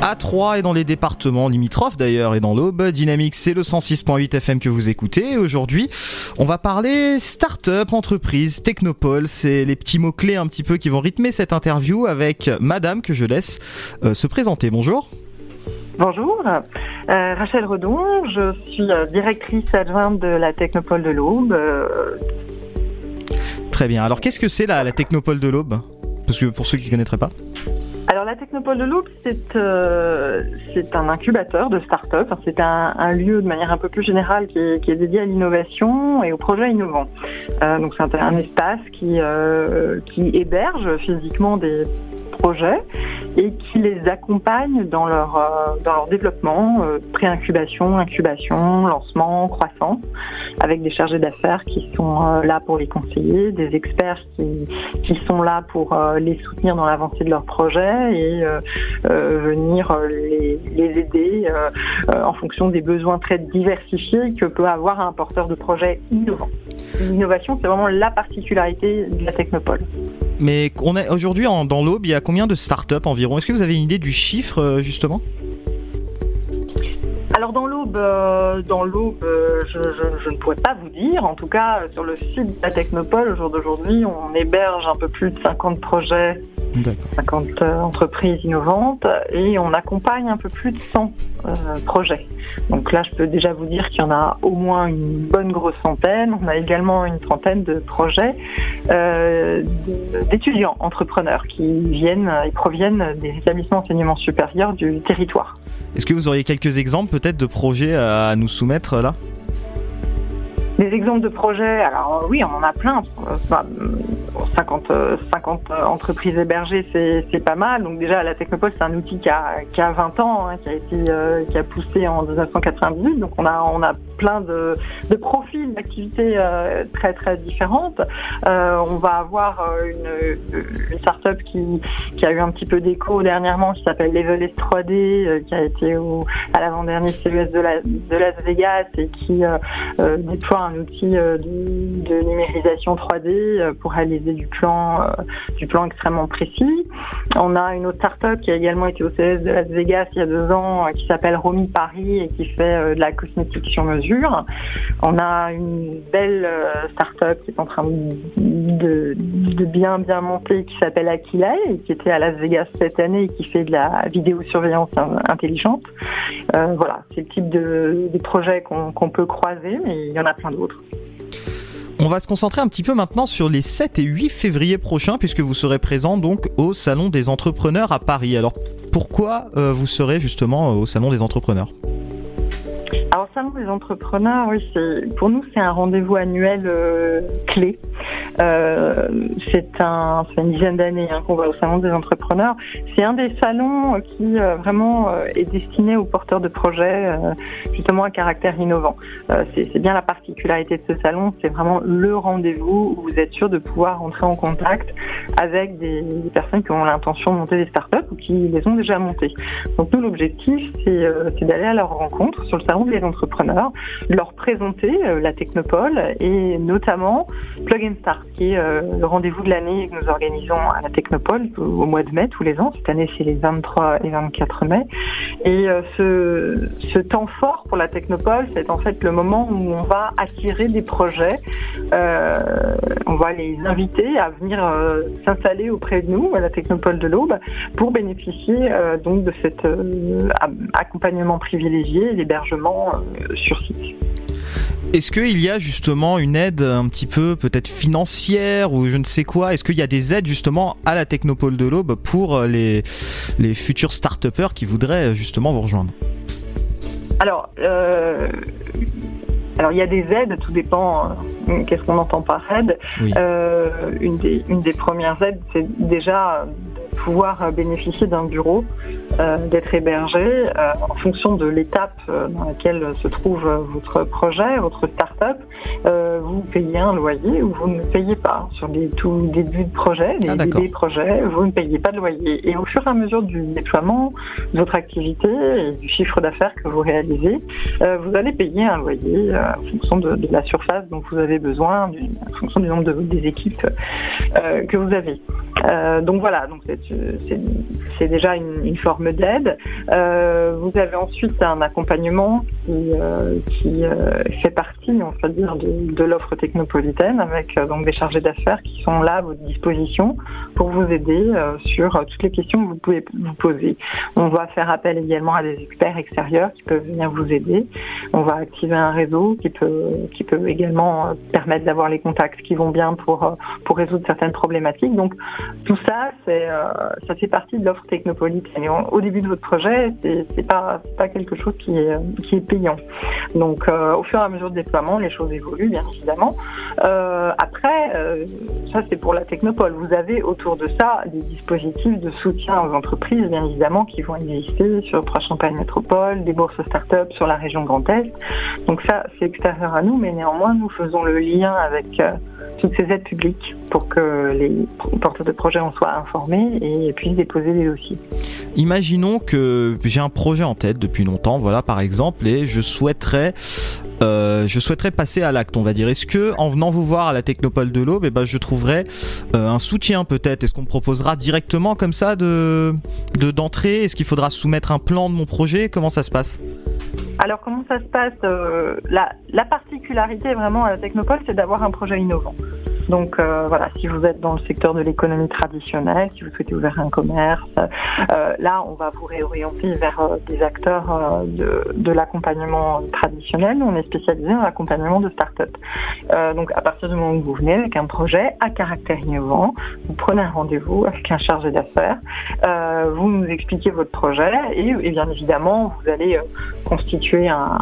À 3 et dans les départements limitrophes d'ailleurs et dans l'Aube, Dynamique c'est le 106.8 FM que vous écoutez. Aujourd'hui, on va parler start-up, entreprise, technopole. C'est les petits mots-clés un petit peu qui vont rythmer cette interview avec madame que je laisse euh, se présenter. Bonjour. Bonjour, Euh, Rachel Redon, je suis euh, directrice adjointe de la Technopole de l'Aube. Euh, Très bien. Alors qu'est-ce que c'est la, la Technopole de l'Aube? Parce que pour ceux qui ne connaîtraient pas. Alors la Technopole de c'est euh, c'est un incubateur de start-up. C'est un, lieu de manière un peu plus générale qui est, dédié à l'innovation et aux projets innovants. Euh, donc c'est un, espace qui, euh, qui héberge physiquement des projets et qui les accompagne dans leur, développement, pré-incubation, incubation, lancement, croissance, avec des chargés d'affaires qui sont là pour les conseiller, des experts qui, sont là pour les soutenir dans l'avancée de leurs projets et euh, euh, venir euh, les, les aider en fonction des besoins très diversifiés que peut avoir un porteur de projet innovant. L'innovation, c'est vraiment la particularité de la technopole. Mais aujourd'hui dans l'Aube, il y a combien de startups environ? Est-ce que vous avez une idée du chiffre justement? Alors dans l'aube, euh, dans l'aube, euh, je, je- je ne pourrais pas vous dire. En tout cas, sur le site de la Technopole, au jour d'aujourd'hui, on héberge un peu plus de 50 projets, 50 euh, entreprises innovantes, et on accompagne un peu plus de 100 euh, projets. Donc là, je peux déjà vous dire qu'il y en a au moins une bonne grosse centaine. On a également une trentaine de projets euh, d'étudiants entrepreneurs qui viennent et proviennent des établissements d'enseignement supérieur du territoire. Est-ce que vous auriez quelques exemples peut-être de projets à nous soumettre là? Des exemples de projets, alors euh, oui, on en a plein. Euh, enfin, euh, 50, euh, 50 euh, entreprises hébergées, c'est pas mal. Donc déjà, la Technopole, c'est un outil qui a, qui a 20 ans, hein, qui a été poussé en 1998. Donc on a on a plein de, de profils d'activités très très différentes. On va avoir une, une startup qui, qui a eu un petit peu d'écho dernièrement, qui s'appelle Level S 3D, euh, qui a été au, à l'avant-dernier CES de, de Las Vegas et qui déploie un outil euh, de, numérisation 3D euh, pour réaliser du plan, euh, du plan extrêmement précis. On a une autre startup qui a également été au CES de Las Vegas il y a deux ans, qui s'appelle Romy Paris et qui fait de la cosmétique sur mesure. On a une belle startup qui est en train de, bien bien monter, qui s'appelle Aquila et qui était à Las Vegas cette année et qui fait de la vidéosurveillance in- intelligente. Voilà, c'est le type de, de projet qu'on peut croiser, mais il y en a plein d'autres. On va se concentrer un petit peu maintenant sur les 7 et 8 février prochains puisque vous serez présent donc au Salon des entrepreneurs à Paris. Alors pourquoi euh, vous serez justement euh, au Salon des entrepreneurs? Alors, Salon des entrepreneurs, oui, pour nous, c'est un rendez-vous annuel euh, clé. Euh, c'est un, une dizaine d'années hein, qu'on va au Salon des entrepreneurs. C'est un des salons qui euh, vraiment euh, est destiné aux porteurs de projets, euh, justement à caractère innovant. Euh, c'est bien la particularité de ce salon, c'est vraiment le rendez-vous où vous êtes sûr de pouvoir entrer en contact avec des, personnes qui ont l'intention de monter des startups ou qui les ont déjà montées. Donc nous, l'objectif, c'est c'est d'aller à leur rencontre sur le salon des entrepreneurs, de leur présenter euh, la Technopole et notamment Plug and Start, qui est euh, le rendez-vous de l'année que nous organisons à la Technopole au, mois de mai tous les ans. Cette année, c'est les 23 et 24 mai. Et euh, ce, ce temps fort pour la Technopole, c'est en fait le moment où on va attirer des projets. On va les inviter à venir s'installer auprès de nous à la Technopole de l'Aube pour bénéficier donc de cet accompagnement privilégié, l'hébergement euh, sur site. Est-ce qu'il y a justement une aide un petit peu peut-être financière ou je ne sais quoi? Est-ce qu'il y a des aides justement à la Technopole de l'Aube pour euh, les, les futurs start qui voudraient euh, justement vous rejoindre? Alors, euh, alors il y a des aides, tout dépend euh, qu'est-ce qu'on entend par aide. Euh, une, des, une des premières aides, c'est déjà pouvoir euh, bénéficier d'un bureau, euh, d'être hébergé euh, en fonction de l'étape dans laquelle se trouve votre projet, votre start-up. vous payez un loyer ou vous ne payez pas. Sur les tout débuts de projet, les Ah, bébés projets, vous ne payez pas de loyer. Et au fur et à mesure du déploiement de votre activité et du chiffre d'affaires que vous réalisez, vous allez payer un loyer en fonction de, de la surface dont vous avez besoin, en fonction du nombre de, des équipes que vous avez. Donc voilà, donc c'est c'est- déjà une, forme d'aide. Euh, vous avez ensuite un accompagnement qui, euh, euh, fait partie, on va dire, de, de l'offre technopolitaine avec donc des chargés d'affaires qui sont là à votre disposition pour vous aider euh, sur euh, toutes les questions que vous pouvez vous poser. On va faire appel également à des experts extérieurs qui peuvent venir vous aider. On va activer un réseau qui peut qui peut également euh, permettre d'avoir les contacts qui vont bien pour pour résoudre certaines problématiques. Donc tout ça, c'est ça fait partie de l'offre on- au début de votre projet, c'est c'est pas c'est pas quelque chose qui est qui est payant. Donc au fur et à mesure du déploiement, les choses évoluent bien évidemment. Après, ça c'est pour la technopole. Vous avez autour de ça des dispositifs de soutien aux entreprises, bien évidemment, qui vont exister sur Trois-Champagne Métropole, des bourses start-up sur la région Grand Est. Donc ça, c'est extérieur à nous, mais néanmoins, nous faisons le lien avec euh, toutes ces aides publiques pour que les porteurs de projets en soient informés et puissent déposer des dossiers. Imaginons que j'ai un projet en tête depuis longtemps, voilà par exemple, et je souhaiterais, euh, je souhaiterais passer à l'acte, on va dire. Est-ce que en venant vous voir à la Technopole de l'Aube, eh ben, je trouverai euh, un soutien peut-être? Est-ce qu'on me proposera directement comme ça de de- d'entrée? Est-ce qu'il faudra soumettre un plan de mon projet? Comment ça se passe? Alors comment ça se passe Euh, la particularité vraiment à la Technopole, c'est d'avoir un projet innovant. Donc euh, voilà, si vous êtes dans le secteur de l'économie traditionnelle, si vous souhaitez ouvrir un commerce, euh, là on va vous réorienter vers euh, des acteurs de, l'accompagnement traditionnel. On est spécialisé dans l'accompagnement de start-up. Donc à partir du moment où vous venez avec un projet à caractère innovant, vous prenez un rendez-vous avec un chargé d'affaires, vous nous expliquez votre projet et, bien évidemment vous allez constituer un,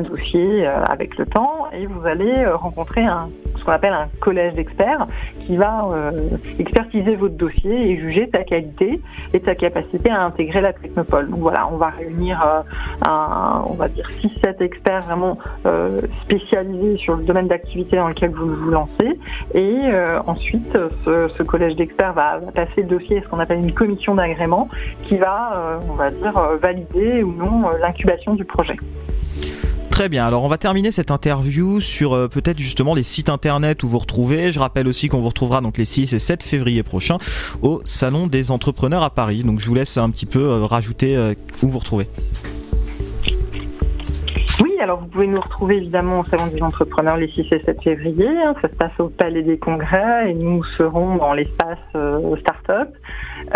dossier avec le temps et vous allez rencontrer ce qu'on appelle un collège d'experts qui va euh, expertiser votre dossier et juger sa qualité et sa capacité à intégrer la technopole. Donc voilà, on va réunir euh, on va dire 6-7 experts vraiment euh, spécialisés sur le domaine d'activité dans lequel vous vous lancez et ensuite ce, ce collège d'experts va, passer le dossier à ce qu'on appelle une commission d'agrément qui va, on va dire, valider ou non l'incubation du projet. Très bien, alors on va terminer cette interview sur euh, peut-être justement les sites internet où vous retrouvez. Je rappelle aussi qu'on vous retrouvera donc les 6 et 7 février prochains au Salon des entrepreneurs à Paris. Donc je vous laisse un petit peu euh, rajouter euh, où vous retrouvez. Alors vous pouvez nous retrouver évidemment au Salon des entrepreneurs les 6 et 7 février. hein. Ça se passe au Palais des Congrès et nous serons dans l'espace euh, Startup,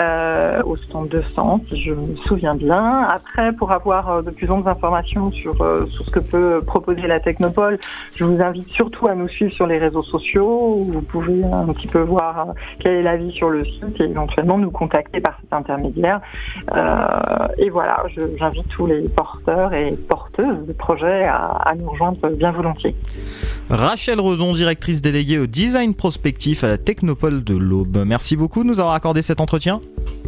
euh, au stand 200, si je me souviens bien. Après, pour avoir euh, de plus amples informations sur, euh, sur ce que peut proposer la Technopole, je vous invite surtout à nous suivre sur les réseaux sociaux où vous pouvez un petit peu voir euh, quel est l'avis sur le site et éventuellement nous contacter par cet intermédiaire. Et voilà, j'invite tous les porteurs et porteuses de projets à, à nous rejoindre bien volontiers. Rachel Redon, directrice déléguée au design prospectif à la Technopole de l'Aube. Merci beaucoup de nous avoir accordé cet entretien.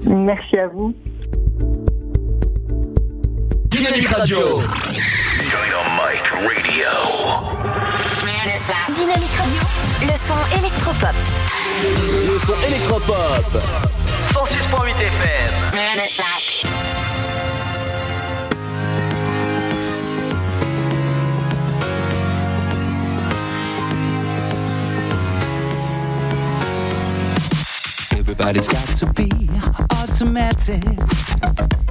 Merci à vous. Dynamique Radio. Dynamite Radio. Dynamique Radio, le son électropop. Le son électropop. 106.8 FM. Everybody's got to be automatic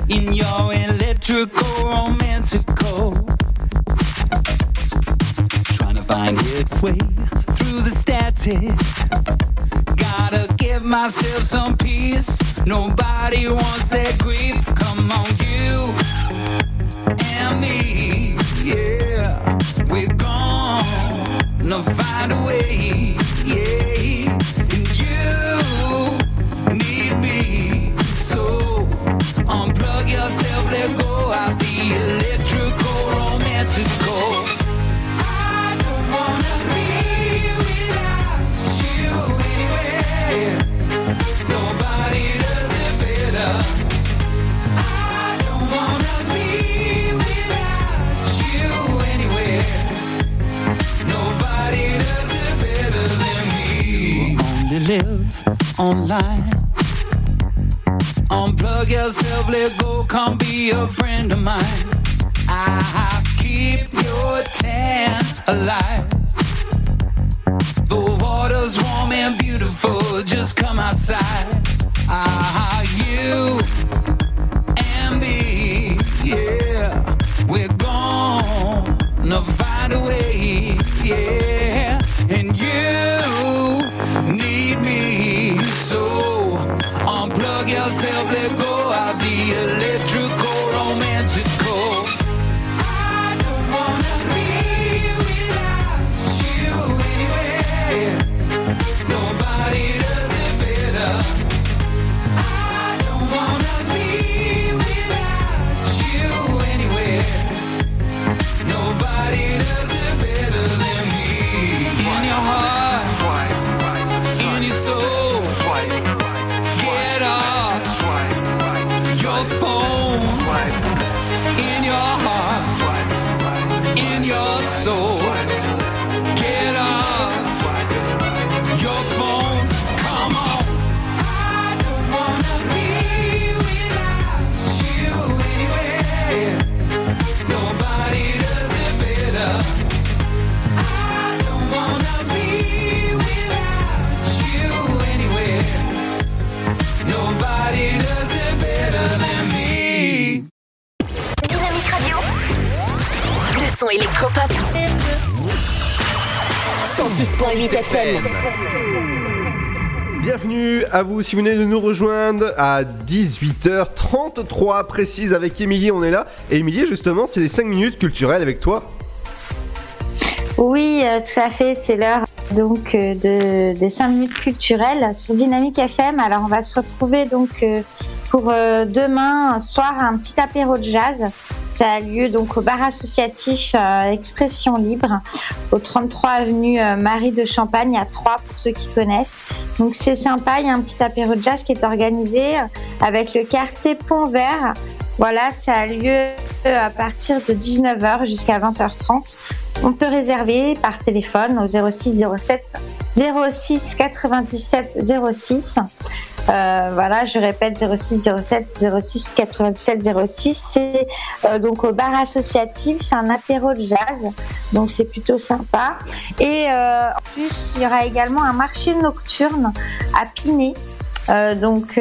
in your electrical romantical. Trying to find its way through the static. Gotta give myself some peace. Nobody wants that grief. Come on, you and me. Yeah, we're gonna find a way. Yeah, the electrical romantical. I don't wanna be without you anywhere. Nobody does it better. I don't wanna be without you anywhere. Nobody does it better than me. Only live online. Unplug yourself, let go, come be a friend of mine. I keep your tan alive. The water's warm and beautiful, just come outside. Ah, you and me, yeah. We're gonna find a way, yeah. live. FM. Bienvenue à vous si vous venez de nous rejoindre à 18h33 précise avec Émilie, on est là. Et Émilie, justement, c'est les 5 minutes culturelles avec toi. Oui, euh, tout à fait, c'est l'heure donc euh, de, des 5 minutes culturelles sur Dynamique FM. Alors on va se retrouver donc euh, pour euh, demain soir un petit apéro de jazz. Ça a lieu donc au bar associatif euh, Expression Libre au 33 avenue euh, Marie de Champagne à 3 pour ceux qui connaissent. Donc c'est sympa, il y a un petit apéro de jazz qui est organisé avec le quartier Pont Vert. Voilà, ça a lieu à partir de 19h jusqu'à 20h30. On peut réserver par téléphone au 06 07 06 97 06. Euh, voilà, je répète 06 07 06 97 06. C'est euh, donc au bar associatif, c'est un apéro de jazz, donc c'est plutôt sympa. Et euh, en plus, il y aura également un marché nocturne à Pinet. Donc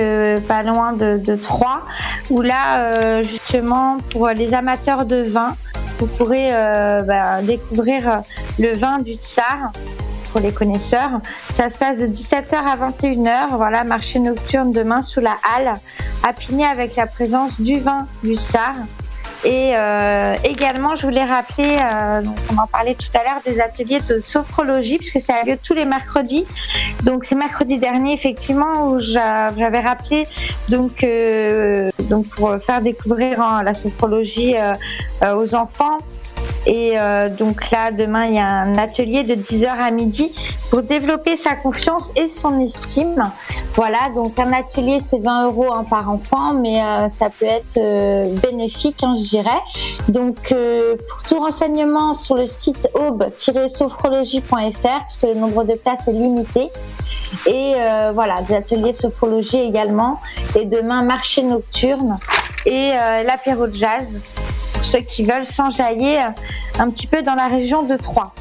pas loin de, Troyes, où là justement pour les amateurs de vin, vous pourrez bah, découvrir le vin du Tsar pour les connaisseurs. Ça se passe de 17h à 21h. Voilà, marché nocturne demain sous la halle, à avec la présence du vin du Tsar. Et euh, également, je voulais rappeler, euh, on en parlait tout à l'heure, des ateliers de sophrologie, puisque ça a lieu tous les mercredis. Donc c'est mercredi dernier, effectivement, où j'a- j'avais rappelé, donc, euh, donc pour faire découvrir hein, la sophrologie aux enfants. Et euh, donc là, demain, il y a un atelier de 10h à midi pour développer sa confiance et son estime. Voilà, donc un atelier, c'est 20 euros hein, par enfant, mais euh, ça peut être euh, bénéfique, hein, je dirais. Donc, pour tout renseignement sur le site aube-sophrologie.fr, parce que le nombre de places est limité. Et voilà, des ateliers sophrologie également. Et demain, marché nocturne et l'apéro de jazz pour ceux qui veulent s'enjailler un petit peu dans la région de Troyes.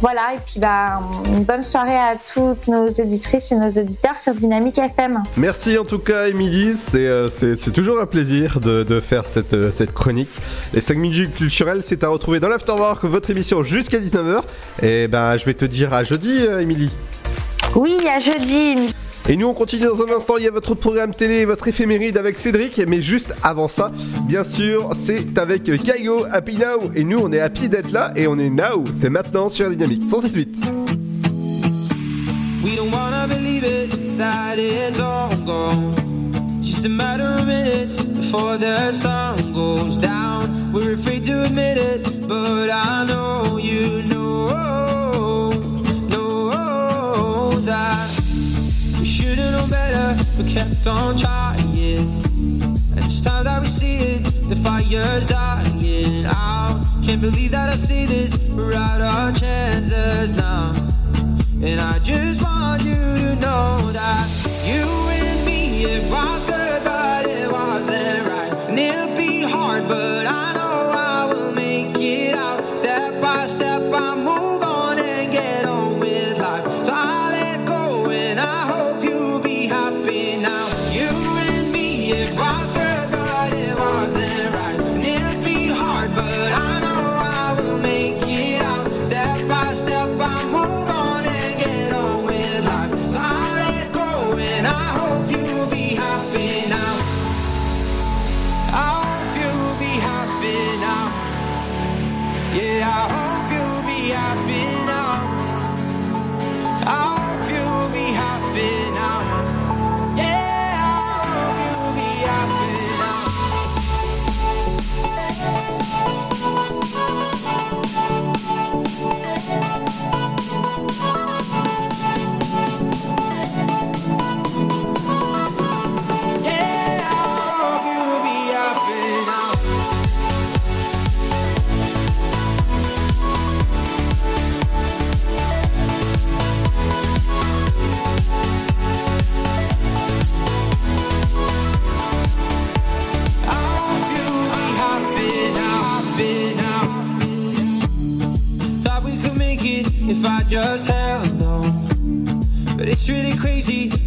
Voilà, et puis bah, une bonne soirée à toutes nos éditrices et nos auditeurs sur Dynamique FM. Merci en tout cas, Émilie. C'est euh, c'est- toujours un plaisir de, de faire cette, euh, cette chronique. Les 5 minutes culturelles, c'est à retrouver dans l'Afterwork, votre émission jusqu'à 19h. Et ben, je vais te dire à jeudi, euh, Émilie. Oui, à jeudi. Et nous on continue dans un instant, il y a votre programme télé, votre éphéméride avec Cédric, mais juste avant ça, bien sûr, c'est avec Kaigo, Happy Now, et nous on est happy d'être là, et on est now, c'est maintenant sur Dynamique 168. We don't wanna believe it, that it's all gone. Just a matter of minutes before the goes down. We're afraid to admit it, but I know you know better, but kept on trying. And it's time that we see it, the fire's dying out. Can't believe that I see this, we're out our chances now. And I just want you to know that you and me, it was good, but it wasn't right. And it'll be hard, but I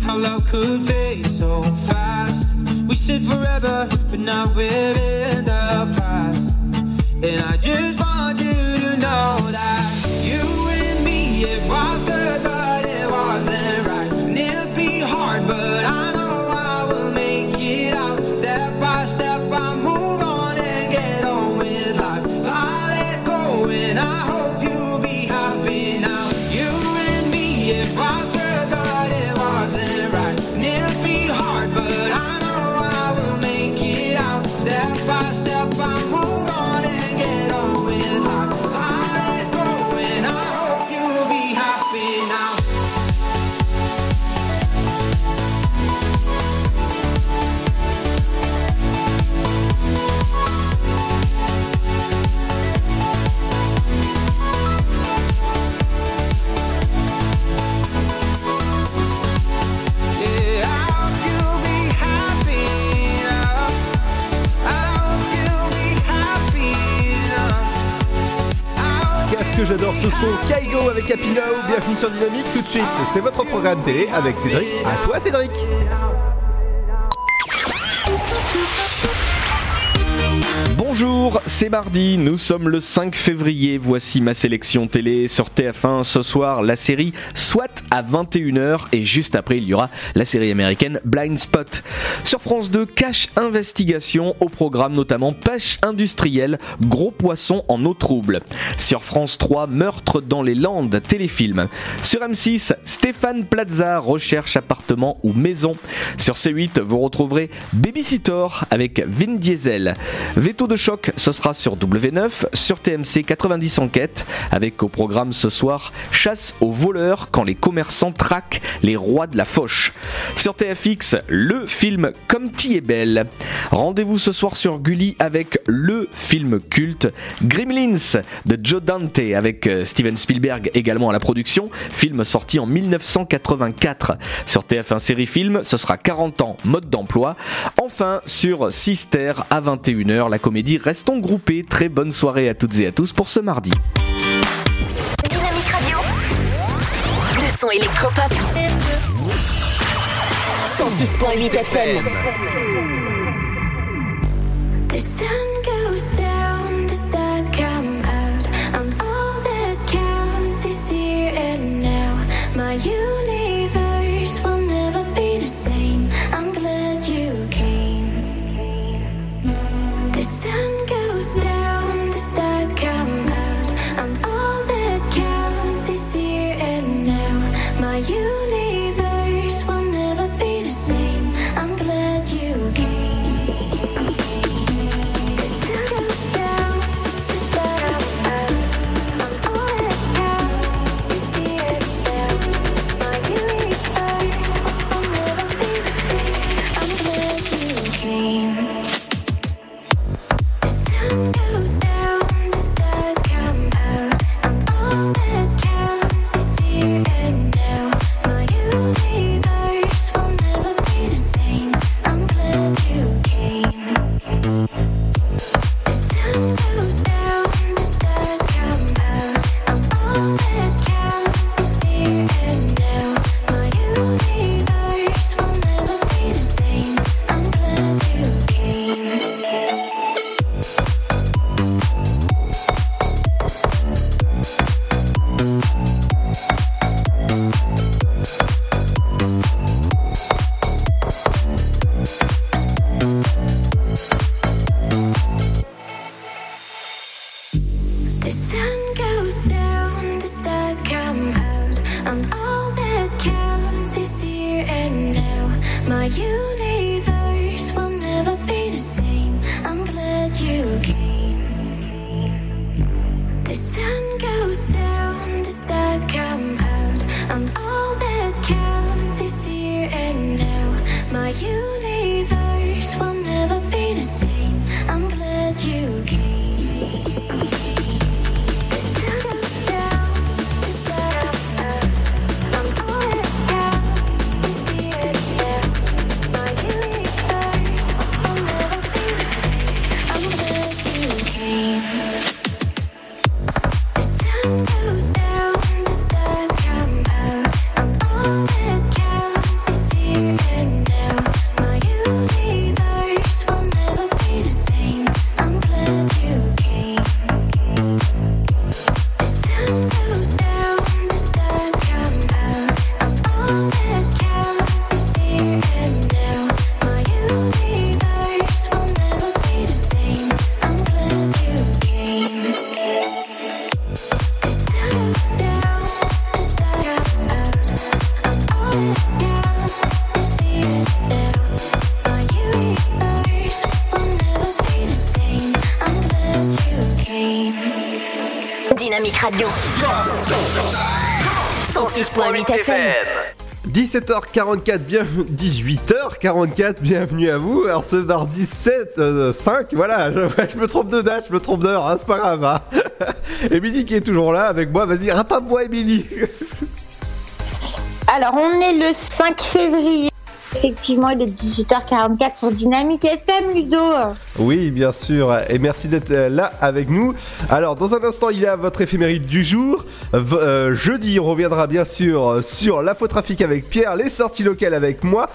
how love could fade so fast. We said forever, but now we're in j'adore ce son. Kaigo avec Happy Now, bienvenue sur Dynamique tout de suite, c'est votre programme télé avec Cédric. À toi Cédric c'est mardi, nous sommes le 5 février, voici ma sélection télé sur TF1 ce soir, la série SWAT à 21h et juste après il y aura la série américaine Blind Spot. Sur France 2, Cache Investigation, au programme notamment Pêche industrielle, Gros poisson en eau trouble. Sur France 3, Meurtre dans les Landes, téléfilm. Sur M6, Stéphane Plaza, Recherche appartement ou maison. Sur C8, vous retrouverez Babysitter avec Vin Diesel. Veto de choc, ce sera sur W9, sur TMC 90 enquêtes, avec au programme ce soir Chasse aux voleurs quand les commerçants traquent les rois de la fauche. Sur TFX, le film Comme est belle. Rendez-vous ce soir sur Gulli avec le film culte Gremlins de Joe Dante avec euh, Steven Spielberg également à la production, film sorti en 1984. Sur TF1 série film, ce sera 40 ans mode d'emploi. Enfin, sur Sister à 21h, la comédie Restons groupés. Très bonne soirée à toutes et à tous pour ce mardi. Dynamique Radio. Le son électropop. 106.8 FM. The sun goes down, the stars come out, and all that counts is here and now. My universe 106.8 FM. 17h44, bien 18h44, bienvenue à vous. Alors ce mardi 7, euh, 5, voilà, je, je me trompe de date, je me trompe d'heure, hein, c'est pas grave. Hein. Émilie qui est toujours là avec moi, vas-y, rattrape-moi Émilie. Alors, on est le 5 février. Effectivement, il est 18h44 sur Dynamique FM, Ludo. Oui, bien sûr, et merci d'être euh, là avec nous. Alors, dans un instant, il y a votre éphéméride du jour. Euh, jeudi, on reviendra bien sûr euh, sur l'infotrafic avec Pierre, les sorties locales avec moi.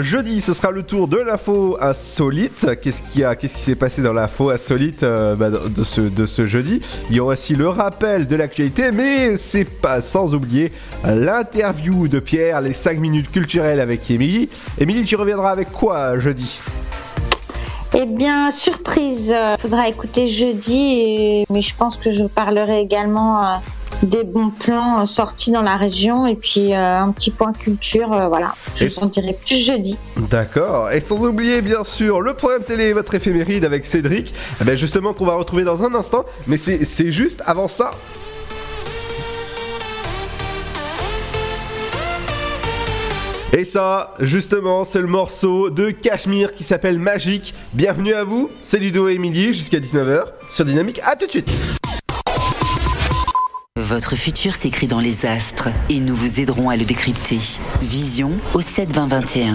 Jeudi, ce sera le tour de l'info insolite. Qu'est-ce a Qu'est-ce qui s'est passé dans l'info insolite bah, de, ce, de ce jeudi? Il y aura aussi le rappel de l'actualité, mais c'est pas sans oublier l'interview de Pierre, les 5 minutes culturelles avec Émilie. Émilie, tu reviendras avec quoi jeudi? Eh bien, surprise, euh, faudra écouter jeudi, mais je pense que je parlerai également euh, des bons plans euh, sortis dans la région et puis euh, un petit point culture, euh, voilà. Je vous en dirai plus jeudi. D'accord, et sans oublier bien sûr le programme télé, votre éphéméride avec Cédric, Eh ben, justement qu'on va retrouver dans un instant, mais c'est c'est juste avant ça. Et ça, justement, c'est le morceau de Cachemire qui s'appelle Magique. Bienvenue à vous, c'est Ludo et Émilie jusqu'à 19h sur Dynamique. À tout de suite. Votre futur s'écrit dans les astres et nous vous aiderons à le décrypter. Vision au 7 20 21.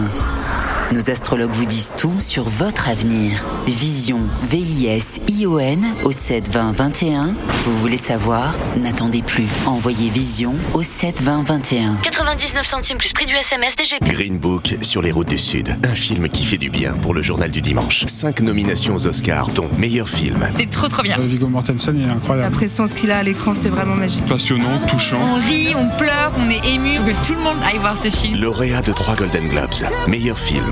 Nos astrologues vous disent tout sur votre avenir. Vision, V-I-S-I-O-N au 7 20 21. Vous voulez savoir? N'attendez plus. Envoyez Vision au 7 20 21. 99 centimes plus prix du SMS DGP. Green Book sur les routes du Sud. Un film qui fait du bien pour le journal du dimanche. Cinq nominations aux Oscars, dont meilleur film. C'était trop trop bien. Viggo Mortensen, il est La incroyable. prestance qu'il a à l'écran, c'est vraiment magique. Passionnant, touchant. On rit, on pleure, on est ému. Faut que tout le monde aille voir ce film. Lauréat de trois Golden Globes. Meilleur film,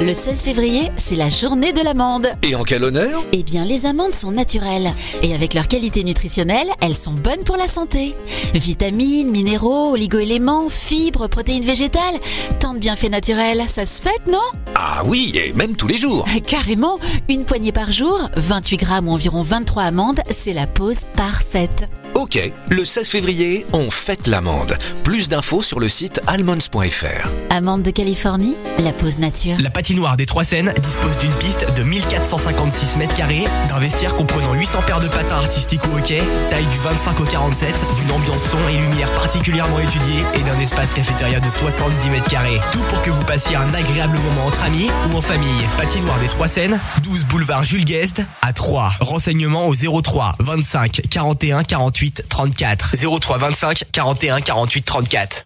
Le 16 février, c'est la journée de l'amande. Et en quel honneur? Eh bien, les amandes sont naturelles. Et avec leur qualité nutritionnelle, elles sont bonnes pour la santé. Vitamines, minéraux, oligoéléments, fibres, protéines végétales. Tant de bienfaits naturels, ça se fête, non? Ah oui, et même tous les jours. Carrément, une poignée par jour, 28 grammes ou environ 23 amandes, c'est la pause parfaite. Ok, le 16 février, on fête l'amande. Plus d'infos sur le site almonds.fr. Amandes de Californie, la pause nature. La patinoire des Trois Seines dispose d'une piste de 1456 mètres carrés, d'un vestiaire comprenant 800 paires de patins artistiques au hockey, taille du 25 au 47, d'une ambiance son et lumière particulièrement étudiée et d'un espace cafétéria de 70 mètres carrés. Tout pour que vous passiez un agréable moment entre amis ou en famille. Patinoire des Trois Seines, 12 boulevard Jules Guest à 3. Renseignements au 03 25 41 48 34. 03 25 41 48 34.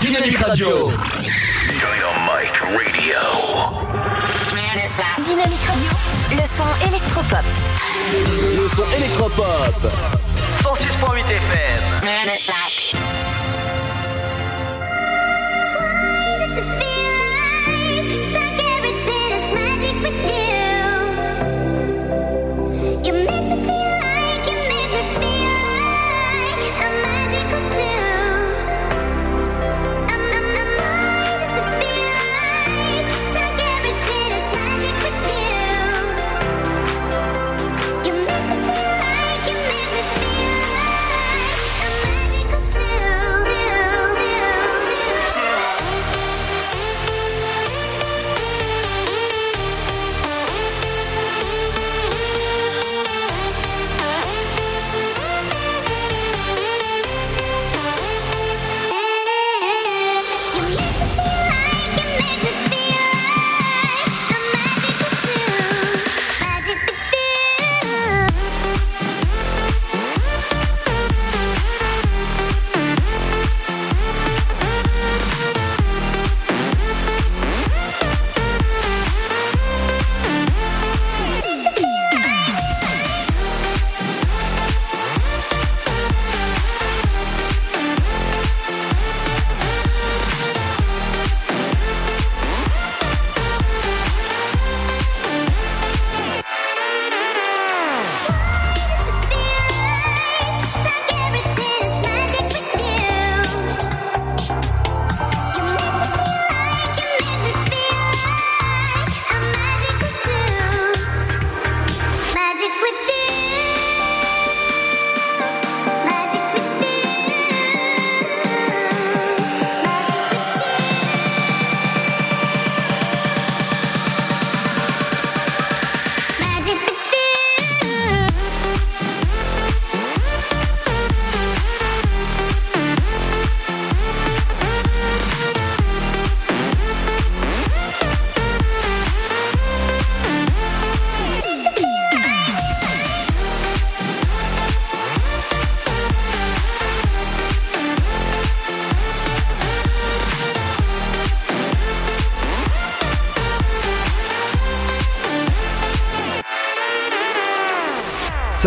Dynamique Radio. Dynamite Radio. Dynamique Radio, le son électropop. Le son électropop. 106.8 FM.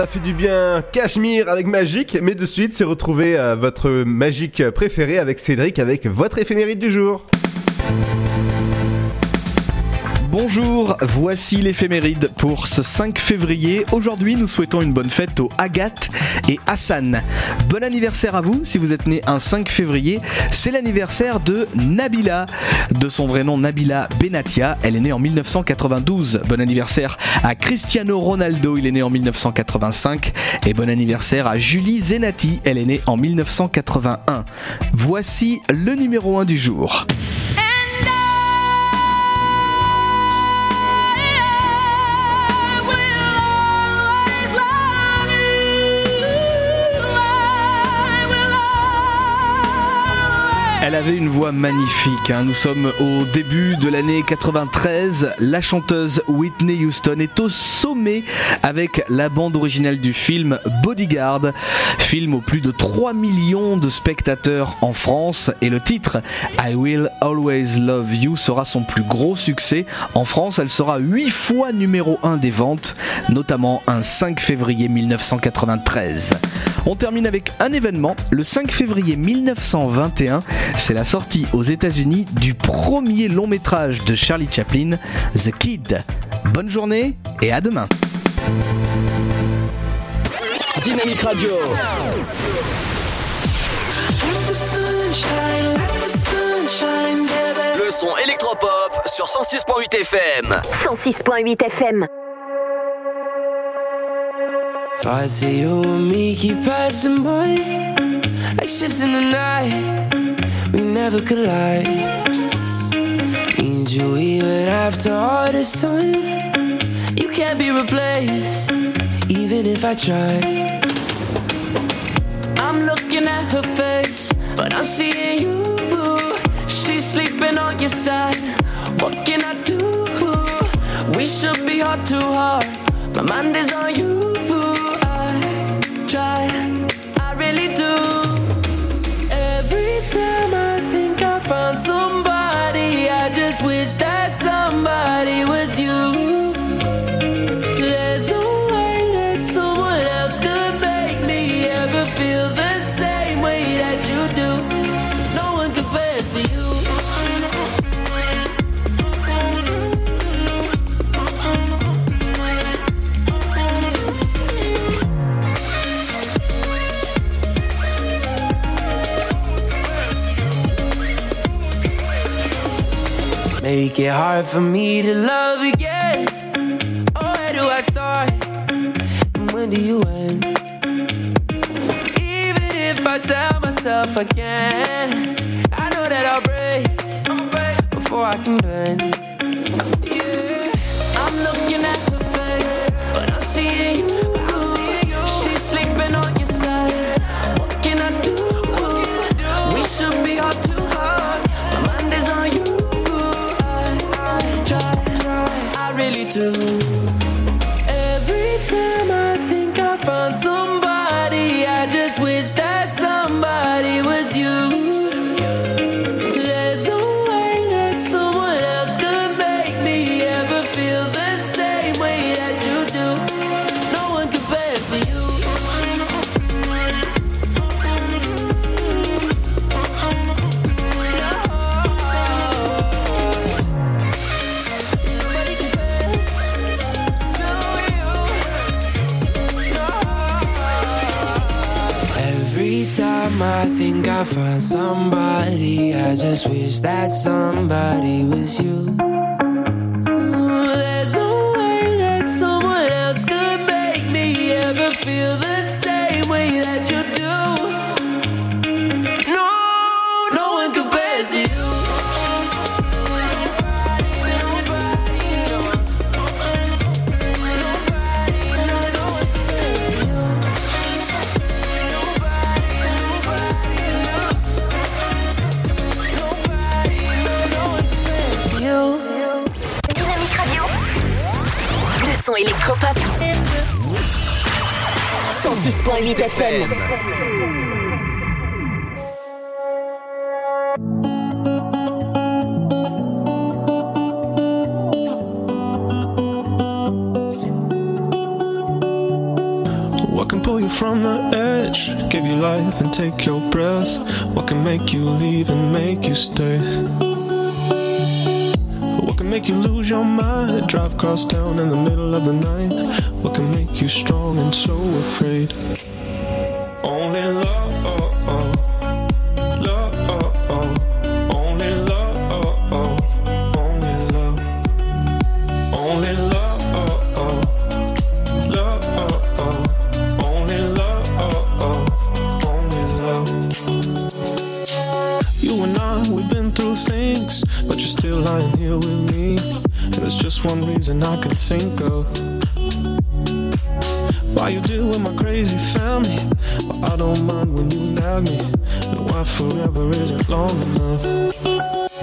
Fait du bien Cachemire avec Magique, mais de suite c'est retrouver euh, votre Magique préféré avec Cédric avec votre éphéméride du jour. Bonjour, voici l'éphéméride pour ce 5 février. Aujourd'hui, nous souhaitons une bonne fête aux Agathe et Hassan. Bon anniversaire à vous si vous êtes né un 5 février. C'est l'anniversaire de Nabila, de son vrai nom Nabila Benatia. Elle est née en 1992. Bon anniversaire à Cristiano Ronaldo, il est né en 1985. Et bon anniversaire à Julie Zenati, elle est née en 1981. Voici le numéro 1 du jour. Elle avait une voix magnifique. hein. Nous sommes au début de l'année 93. La chanteuse Whitney Houston est au sommet avec la bande originale du film Bodyguard, film aux plus de 3 millions de spectateurs en France. Et le titre I Will Always Love You sera son plus gros succès. En France, elle sera 8 fois numéro 1 des ventes, notamment un 5 février 1993. On termine avec un événement. Le 5 février 1921, c'est la sortie aux États-Unis du premier long métrage de Charlie Chaplin, The Kid. Bonne journée et à demain. Dynamique Radio. Le son électropop sur 106.8 FM. 106.8 FM. Thoughts of you and me keep passing by Like ships in the night never collide. Need you even after all this time. You can't be replaced Even if I try. I'm looking at her face But I'm seeing you. She's sleeping on your side. What can I do? We should be heart to heart. My mind is on you Make it hard for me to love again. Oh, where do I start? And when do you end? Even if I tell myself I can, I know that I'll break before I can bend. I just wish that somebody was you. One reason I could think of. Why you deal with my crazy family, but I don't mind when you nag me. And why forever isn't long enough.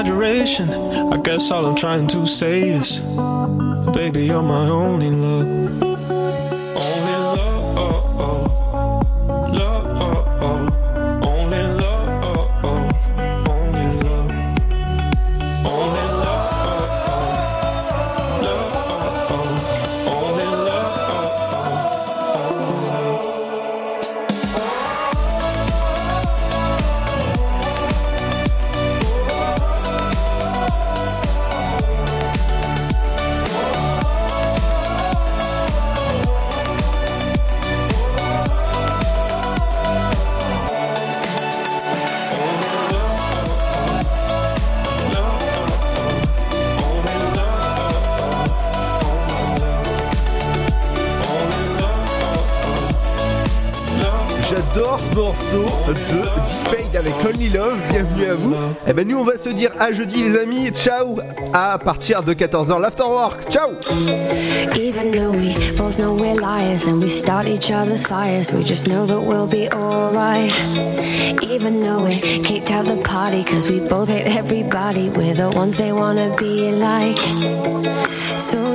Exaggeration. I guess all I'm trying to say is, baby, you're my only love. Ben nous on va se dire à jeudi les amis, ciao. À partir de 14h l'afterwork, ciao. Even though we both know we're liars and we start each other's fires, we just know that we'll be alright. Even though we kicked out the party, cause we both hate everybody, we're the ones they wanna be like. So